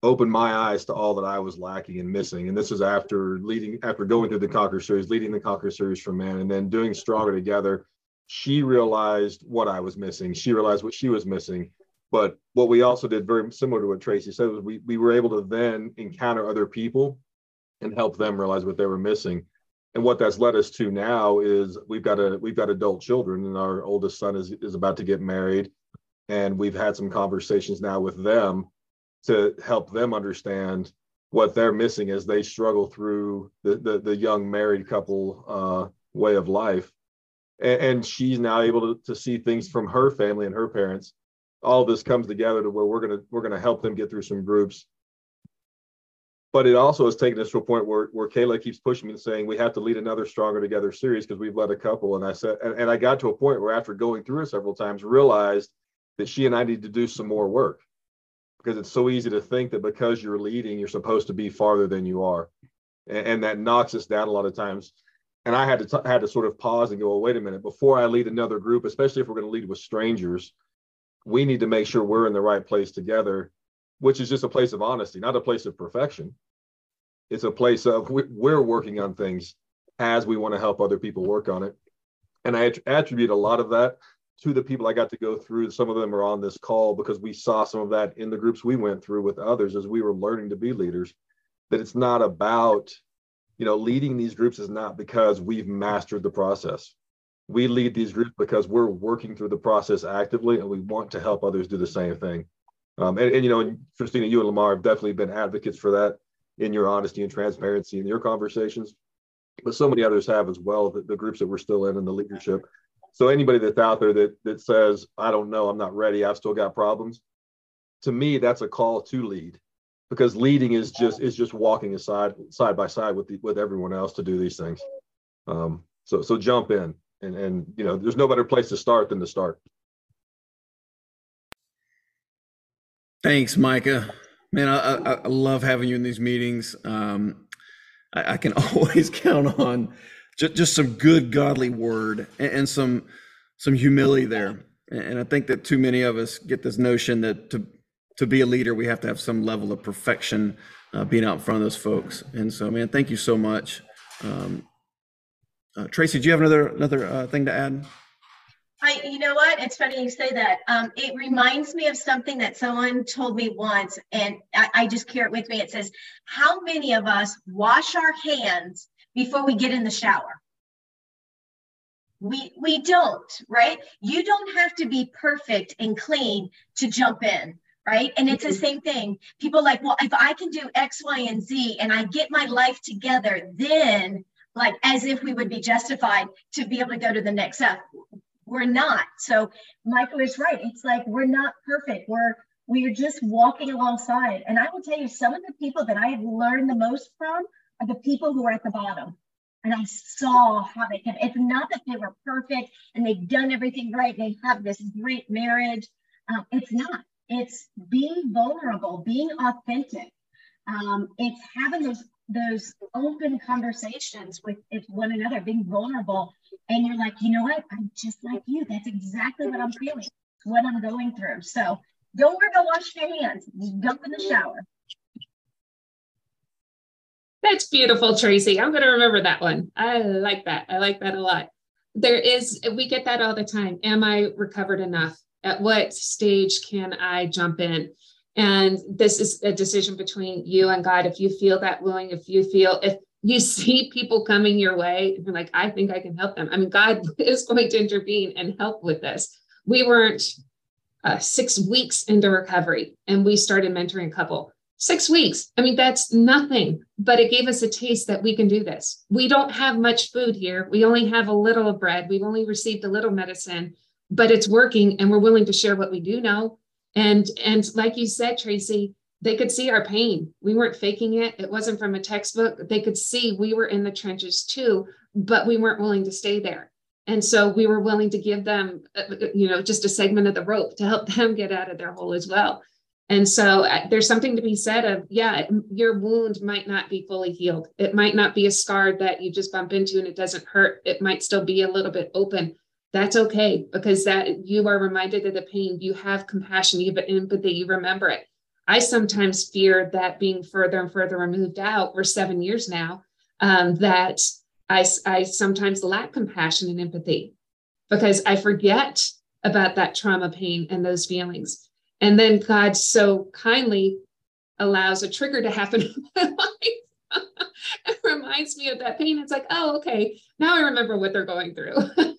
opened my eyes to all that I was lacking and missing. And this is after leading, after going through the Conquer series, leading the Conquer series for men, and then doing Stronger Together. She realized what I was missing. She realized what she was missing. But what we also did, very similar to what Tracy said, was we, we were able to then encounter other people and help them realize what they were missing. And what that's led us to now is we've got a we've got adult children, and our oldest son is is about to get married, and we've had some conversations now with them to help them understand what they're missing as they struggle through the the, the young married couple uh, way of life. And, and she's now able to, to see things from her family and her parents. All this comes together to where we're gonna we're gonna help them get through some groups. But it also has taken us to a point where where Kayla keeps pushing me and saying we have to lead another stronger together series because we've led a couple. And I said, and, and I got to a point where after going through it several times, realized that she and I need to do some more work because it's so easy to think that because you're leading, you're supposed to be farther than you are, and, and that knocks us down a lot of times. And I had to t- had to sort of pause and go, well, wait a minute, before I lead another group, especially if we're going to lead with strangers, we need to make sure we're in the right place together, which is just a place of honesty, not a place of perfection. It's a place of we're working on things as we want to help other people work on it. And I attribute a lot of that to the people I got to go through. Some of them are on this call because we saw some of that in the groups we went through with others as we were learning to be leaders. That it's not about, you know, leading these groups is not because we've mastered the process. We lead these groups because we're working through the process actively and we want to help others do the same thing. Um, and, and, you know, Christina, you and Lamar have definitely been advocates for that in your honesty and transparency in your conversations. But so many others have as well, the, the groups that we're still in and the leadership so anybody that's out there that that says, I don't know, I'm not ready, I've still got problems, to me, that's a call to lead because leading is just is just walking aside side by side with the, with everyone else to do these things. Um, so so jump in and and you know there's no better place to start than to start. Thanks, Micah. Man, I, I, I love having you in these meetings. Um, I, I can always count on just, just some good godly word and, and some some humility there. And I think that too many of us get this notion that to to be a leader, we have to have some level of perfection uh, being out in front of those folks. And so, man, thank you so much. Um, uh, Tracy, do you have another another uh, thing to add? I, you know what? It's funny you say that. Um, it reminds me of something that someone told me once, and I, I just carry it with me. It says, "How many of us wash our hands before we get in the shower?" We we don't, right? You don't have to be perfect and clean to jump in, right? And it's the same thing. People like, well, if I can do X, Y, and Z, and I get my life together, then like as if we would be justified to be able to go to the next step we're not. So Michael is right. It's like we're not perfect. We're we're just walking alongside. And I will tell you, some of the people that I have learned the most from are the people who are at the bottom. And I saw how they. It's not that they were perfect and they've done everything right. They have this great marriage. Um, it's not. It's being vulnerable, being authentic. Um, it's having those those open conversations with one another, being vulnerable. And you're like, you know what? I'm just like you. That's exactly what I'm feeling, what I'm going through. So don't worry about washing your hands. Jump in the shower. That's beautiful, Tracy. I'm going to remember that one. I like that. I like that a lot. There is, we get that all the time. Am I recovered enough? At what stage can I jump in? And this is a decision between you and God. If you feel that willing, if you feel, if you see people coming your way, you're like, I think I can help them. I mean, God is going to intervene and help with this. We weren't uh, six weeks into recovery and we started mentoring a couple. Six weeks. I mean, that's nothing, but it gave us a taste that we can do this. We don't have much food here. We only have a little bread. We've only received a little medicine, but it's working and we're willing to share what we do know and and like you said, Tracy, they could see our pain. We weren't faking it. It wasn't from a textbook. They could see we were in the trenches too, but we weren't willing to stay there. And so we were willing to give them, uh, you know, just a segment of the rope to help them get out of their hole as well. And so uh, there's something to be said of, yeah, your wound might not be fully healed. It might not be a scar that you just bump into and it doesn't hurt. It might still be a little bit open, that's okay because that you are reminded of the pain. You have compassion you have empathy you remember it. I sometimes fear that being further and further removed out we're seven years now um, that I, I sometimes lack compassion and empathy because i forget about that trauma pain and those feelings. And then god so kindly allows a trigger to happen in my life. It reminds me of that pain. It's like oh okay now i remember what they're going through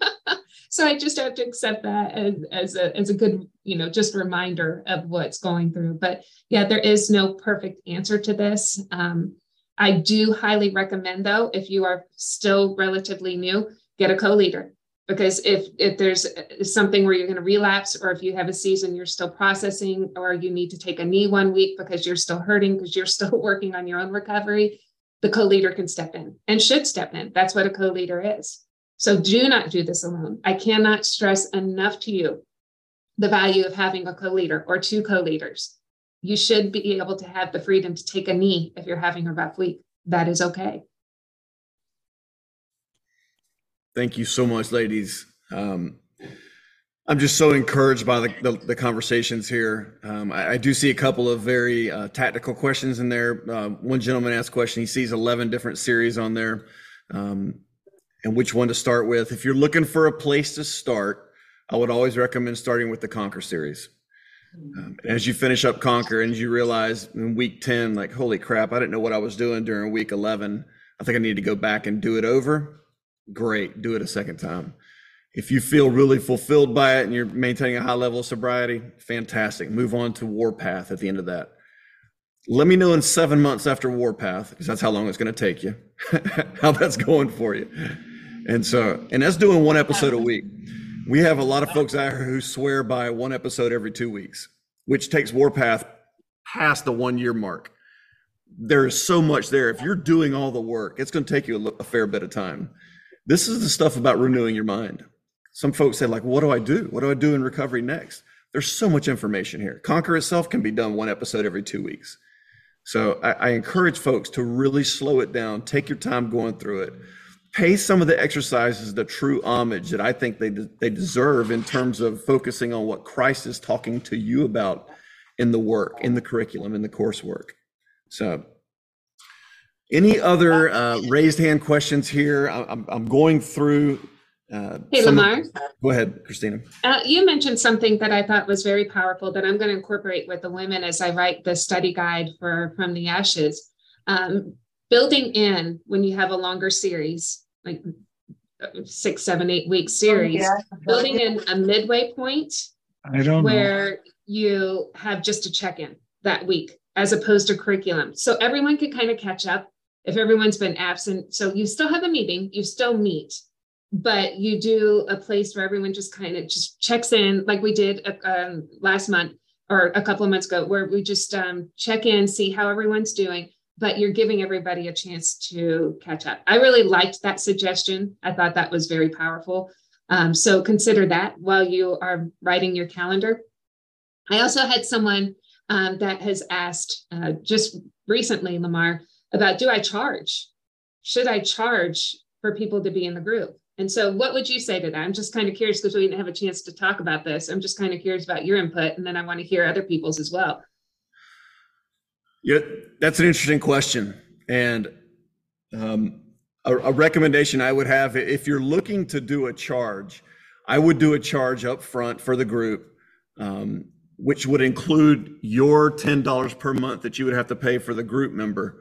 so I just have to accept that as, as a as a good, you know, just reminder of what's going through. But yeah, there is no perfect answer to this. Um, I do highly recommend though, if you are still relatively new, get a co-leader because if if there's something where you're going to relapse or if you have a season you're still processing or you need to take a knee one week because you're still hurting because you're still working on your own recovery the co-leader can step in and should step in that's what a co-leader is so do not do this alone. I cannot stress enough to you the value of having a co leader or two co leaders. You should be able to have the freedom to take a knee if you're having a rough week. That is okay. Thank you so much, ladies. Um, I'm just so encouraged by the, the, the conversations here. Um, I, I, do see a couple of very uh, tactical questions in there. Uh, one gentleman asked a question. He sees 11 different series on there. Um, and which one to start with. If you're looking for a place to start, I would always recommend starting with the Conquer series. Um, as you finish up Conquer and you realize in week 10, like, holy crap, I didn't know what I was doing during week 11. I think I need to go back and do it over. Great, do it a second time. If you feel really fulfilled by it and you're maintaining a high level of sobriety, fantastic. Move on to Warpath at the end of that. Let me know in seven months after Warpath, because that's how long it's going to take you, how that's going for you. And so, and that's doing one episode a week. We have a lot of folks out here who swear by one episode every two weeks, which takes Warpath past the one year mark. There is so much there. If you're doing all the work, it's going to take you a, fair bit of time. This is the stuff about renewing your mind. Some folks say, like, what do I do? What do I do in recovery next? There's so much information here. Conquer itself can be done one episode every two weeks. So I, I encourage folks to really slow it down, take your time going through it, pay some of the exercises the true homage that I think they they deserve in terms of focusing on what Christ is talking to you about in the work, in the curriculum, in the coursework. So, any other uh, raised hand questions here? I, I'm, I'm going through. Uh, Hey, some of- Lamar, Go ahead, Christina. uh, you mentioned something that I thought was very powerful that I'm going to incorporate with the women as I write the study guide for From the Ashes. Um, building in when you have a longer series, like six, seven, eight week series, building in a midway point I don't know. where you have just a check-in that week as opposed to curriculum. So everyone can kind of catch up if everyone's been absent. So you still have a meeting, you still meet, but you do a place where everyone just kind of just checks in like we did uh, um, last month or a couple of months ago where we just um, check in, see how everyone's doing, but you're giving everybody a chance to catch up. I really liked that suggestion. I thought that was very powerful. Um, so consider that while you are writing your calendar. I also had someone um, that has asked uh, just recently, Lamar, about do I charge? Should I charge for people to be in the group? And so, what would you say to that? I'm just kind of curious because we didn't have a chance to talk about this. I'm just kind of curious about your input, and then I want to hear other people's as well. Yeah, that's an interesting question. And um, a, a recommendation I would have if you're looking to do a charge, I would do a charge up front for the group, um, which would include your $10 per month that you would have to pay for the group member,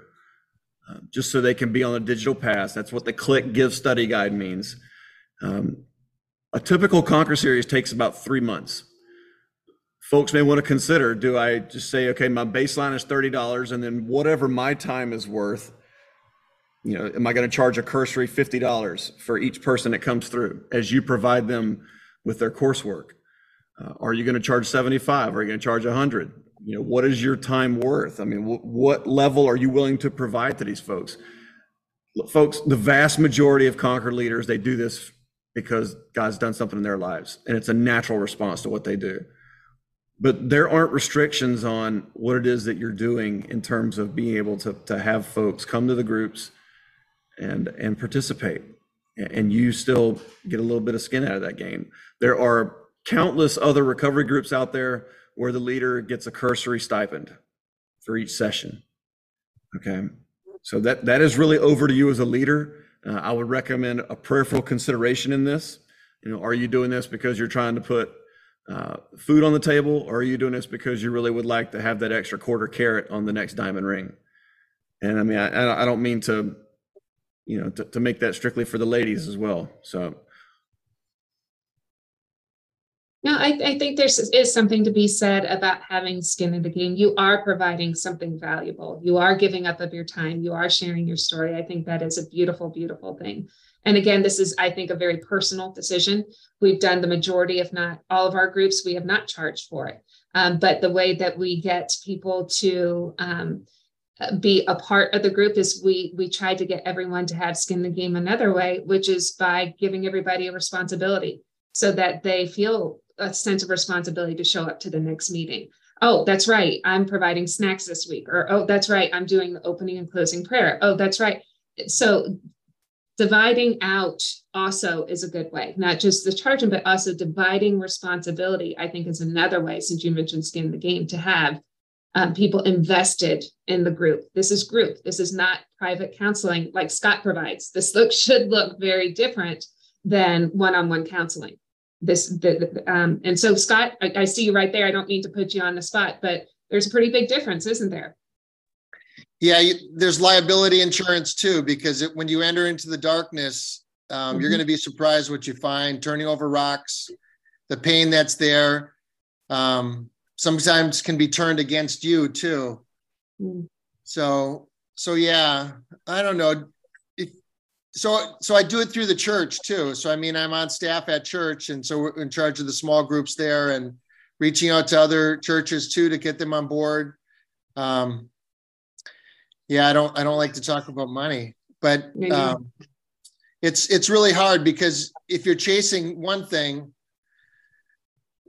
uh, just so they can be on a digital pass. That's what the click give study guide means. Um, a typical Conquer series takes about three months folks may want to consider do i just say okay my baseline is $30 and then whatever my time is worth you know am i going to charge a cursory $50 for each person that comes through as you provide them with their coursework? Uh, are you going to charge 75 are you going to charge 100 you know what is your time worth? I mean wh- what level are you willing to provide to these folks? Look, folks the vast majority of conquer leaders they do this because god's done something in their lives and it's a natural response to what they do but there aren't restrictions on what it is that you're doing in terms of being able to, to have folks come to the groups and and participate. And you still get a little bit of skin out of that game. There are countless other recovery groups out there where the leader gets a cursory stipend for each session okay? So that that is really over to you as a leader. Uh, i would recommend a prayerful consideration in this. You know are you doing this because you're trying to put Uh, food on the table, or are you doing this because you really would like to have that extra quarter carat on the next diamond ring? And I mean, I, I don't mean to, you know, to, to make that strictly for the ladies as well. So, No, I, I think there's is something to be said about having skin in the game. You are providing something valuable. You are giving up of your time. You are sharing your story. I think that is a beautiful, beautiful thing. And again, this is, I think, a very personal decision. We've done the majority, if not all of our groups, we have not charged for it. Um, but the way that we get people to um, be a part of the group is we we try to get everyone to have skin in the game another way, which is by giving everybody a responsibility so that they feel a sense of responsibility to show up to the next meeting. Oh, that's right. I'm providing snacks this week. Or, oh, that's right. I'm doing the opening and closing prayer. Oh, that's right. So dividing out also is a good way, not just the charging, but also dividing responsibility, I think is another way, since you mentioned skin in the game, to have um, people invested in the group. This is group. This is not private counseling like Scott provides. This look should look very different than one-on-one counseling. This the, the, um, and so Scott, I, I see you right there. I don't mean to put you on the spot, but there's a pretty big difference, isn't there? Yeah, there's liability insurance too, because it, when you enter into the darkness, um, you're Mhm. going to be surprised what you find turning over rocks, the pain that's there. Um, sometimes can be turned against you too. Mm. So, so yeah, I don't know. If, so, so I do it through the church too. So, I mean, I'm on staff at church, and so we're in charge of the small groups there and reaching out to other churches too to get them on board. Um, yeah, I don't, I don't like to talk about money, but um, it's it's really hard because if you're chasing one thing,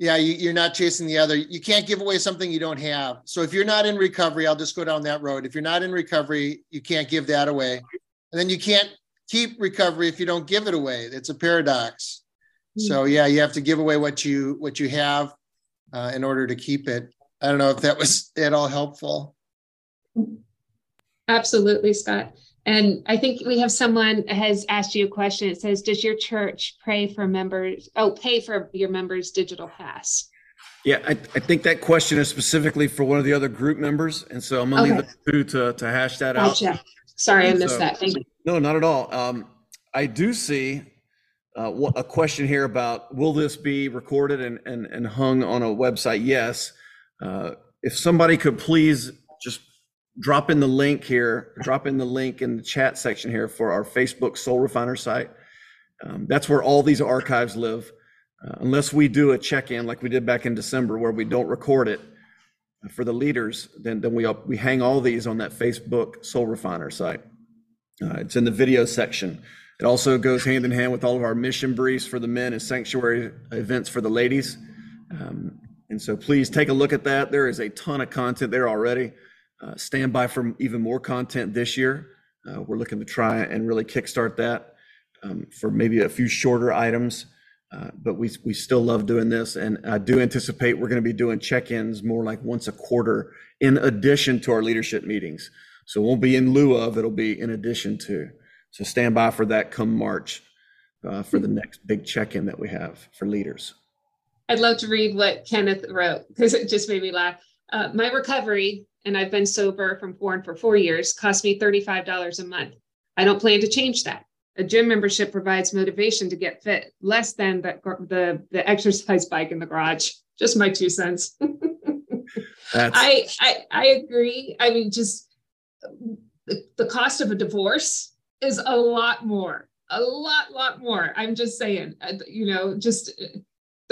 Yeah, you, you're not chasing the other. You can't give away something you don't have. So if you're not in recovery, I'll just go down that road. If you're not in recovery, you can't give that away. And then you can't keep recovery if you don't give it away. It's a paradox. So yeah, you have to give away what you what you have uh, in order to keep it. I don't know if that was at all helpful. Absolutely, Scott. And I think we have someone has asked you a question. It says, "Does your church pray for members? Oh, pay for your members' digital pass?" Yeah, I, I think that question is specifically for one of the other group members, and so I'm gonna leave the two to to hash that out. Sorry, I missed So- that. Thank you. No, not at all. Um, I do see uh, a question here about will this be recorded and, and, and hung on a website? Yes. Uh, if somebody could please just drop in the link here, drop in the link in the chat section here for our Facebook Soul Refiner site. Um, that's where all these archives live. Uh, unless we do a check-in like we did back in December where we don't record it for the leaders, then, then we, we hang all these on that Facebook Soul Refiner site. Uh, it's in the video section. It also goes hand in hand with all of our mission briefs for the men and sanctuary events for the ladies. Um, and so please take a look at that. There is a ton of content there already. Uh, stand by for even more content this year. Uh, we're looking to try and really kickstart that um, for maybe a few shorter items. Uh, but we, we still love doing this. And I do anticipate we're going to be doing check ins more like once a quarter in addition to our leadership meetings. So it won't be in lieu of, it'll be in addition to. So stand by for that come March uh, for the next big check in that we have for leaders. I'd love to read what Kenneth wrote because it just made me laugh. Uh, my recovery, and I've been sober from foreign for four years, cost me $35 a month. I don't plan to change that. A gym membership provides motivation to get fit, less than the, the, the exercise bike in the garage. Just my two cents. I, I I agree. I mean, just the, the cost of a divorce is a lot more, a lot, lot more. I'm just saying, uh, you know, just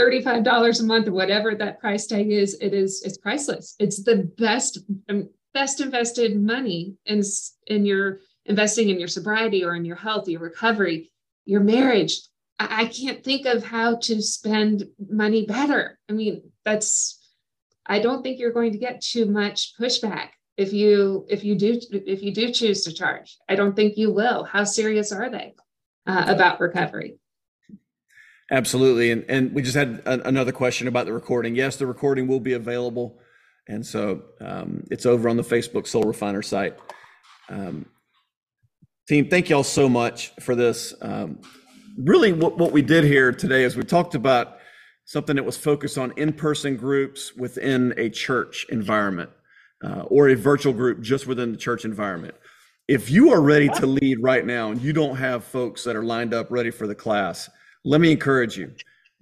uh, thirty-five dollars a month or whatever that price tag is. It is it's priceless. It's the best um, best invested money in in your investing in your sobriety or in your health, your recovery, your marriage. I, I can't think of how to spend money better. I mean, that's I don't think you're going to get too much pushback if you if you do if you do choose to charge. I don't think you will. How serious are they uh, about recovery? Absolutely. And, and we just had a, another question about the recording. Yes, the recording will be available. And so um, it's over on the Facebook Soul Refiner site. Um, team, thank y'all so much for this. Um, really, what, what we did here today is we talked about something that was focused on in-person groups within a church environment uh, or a virtual group just within the church environment. If you are ready to lead right now and you don't have folks that are lined up ready for the class, let me encourage you.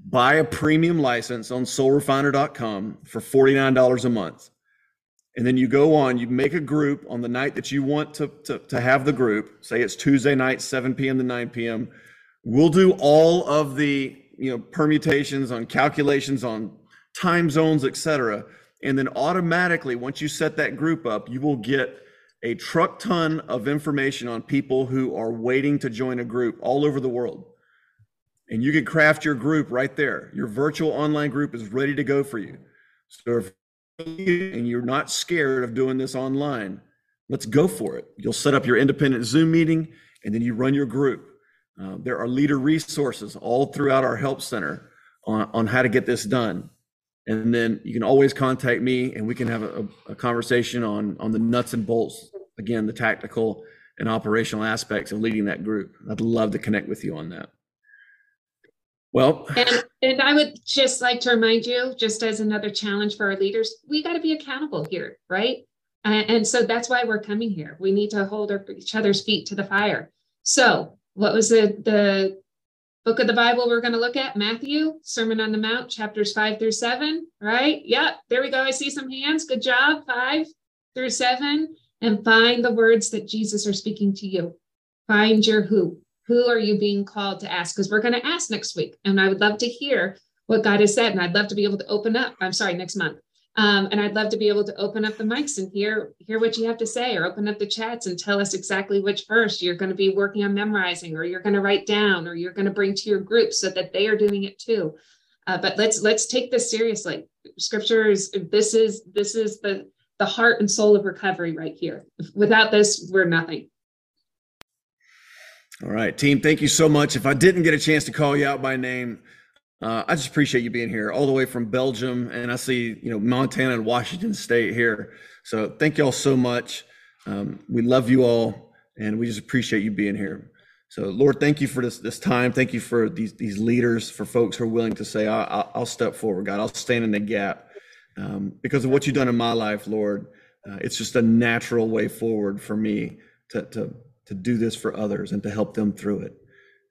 Buy a premium license on soulrefiner.com for $49 a month. And then you go on, you make a group on the night that you want to, to, to have the group. Say it's Tuesday night, 7 p.m. to 9 p.m. We'll do all of the you know permutations on calculations on time zones, et cetera. And then automatically, once you set that group up, you will get a truck ton of information on people who are waiting to join a group all over the world. And you can craft your group right there. Your virtual online group is ready to go for you. So if and you're not scared of doing this online, let's go for it. You'll set up your independent Zoom meeting and then you run your group. Uh, there are leader resources all throughout our help center on, on how to get this done. And then you can always contact me and we can have a, a conversation on, on the nuts and bolts, again, the tactical and operational aspects of leading that group. I'd love to connect with you on that. Well, And and I would just like to remind you, just as another challenge for our leaders, we got to be accountable here, right? And, so that's why we're coming here. We need to hold our, each other's feet to the fire. So, what was the the book of the Bible we're going to look at? Matthew, Sermon on the Mount, chapters five through seven, right? Yep, there we go. I see some hands. Good job. Five through seven, and find the words that Jesus are speaking to you. Find your who. Who are you being called to ask? Because we're going to ask next week. And I would love to hear what God has said. And I'd love to be able to open up. I'm sorry, next month. Um, and I'd love to be able to open up the mics and hear hear what you have to say, or open up the chats and tell us exactly which verse you're going to be working on memorizing, or you're going to write down, or you're going to bring to your group so that they are doing it too. Uh, but let's let's take this seriously. Scripture is this is this is the the heart and soul of recovery right here. Without this, we're nothing. All right, team, thank you so much. If I didn't get a chance to call you out by name, uh, I just appreciate you being here all the way from Belgium. And I see, you know, Montana and Washington State here. So thank you all so much. Um, we love you all and we just appreciate you being here. So Lord, thank you for this, this time. Thank you for these, these leaders, for folks who are willing to say, I, will step forward, God, I'll stand in the gap um, because of what you've done in my life, Lord. Uh, it's just a natural way forward for me to, to, to do this for others and to help them through it.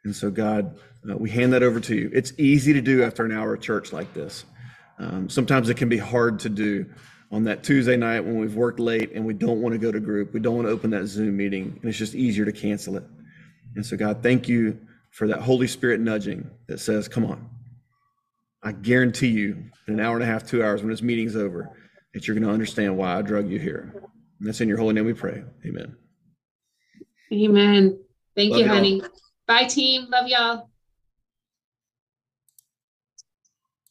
And so, God, uh, we hand that over to you. It's easy to do after an hour of church like this. Um, sometimes it can be hard to do on that Tuesday night when we've worked late and we don't want to go to group. We don't want to open that Zoom meeting, and it's just easier to cancel it. And so, God, thank you for that Holy Spirit nudging that says, Come on. I guarantee you, in an hour and a half, two hours, when this meeting's over, that you're going to understand why I drug you here. And that's in your holy name we pray. Amen. Amen. Thank Love you, honey. Bye, team. Love y'all.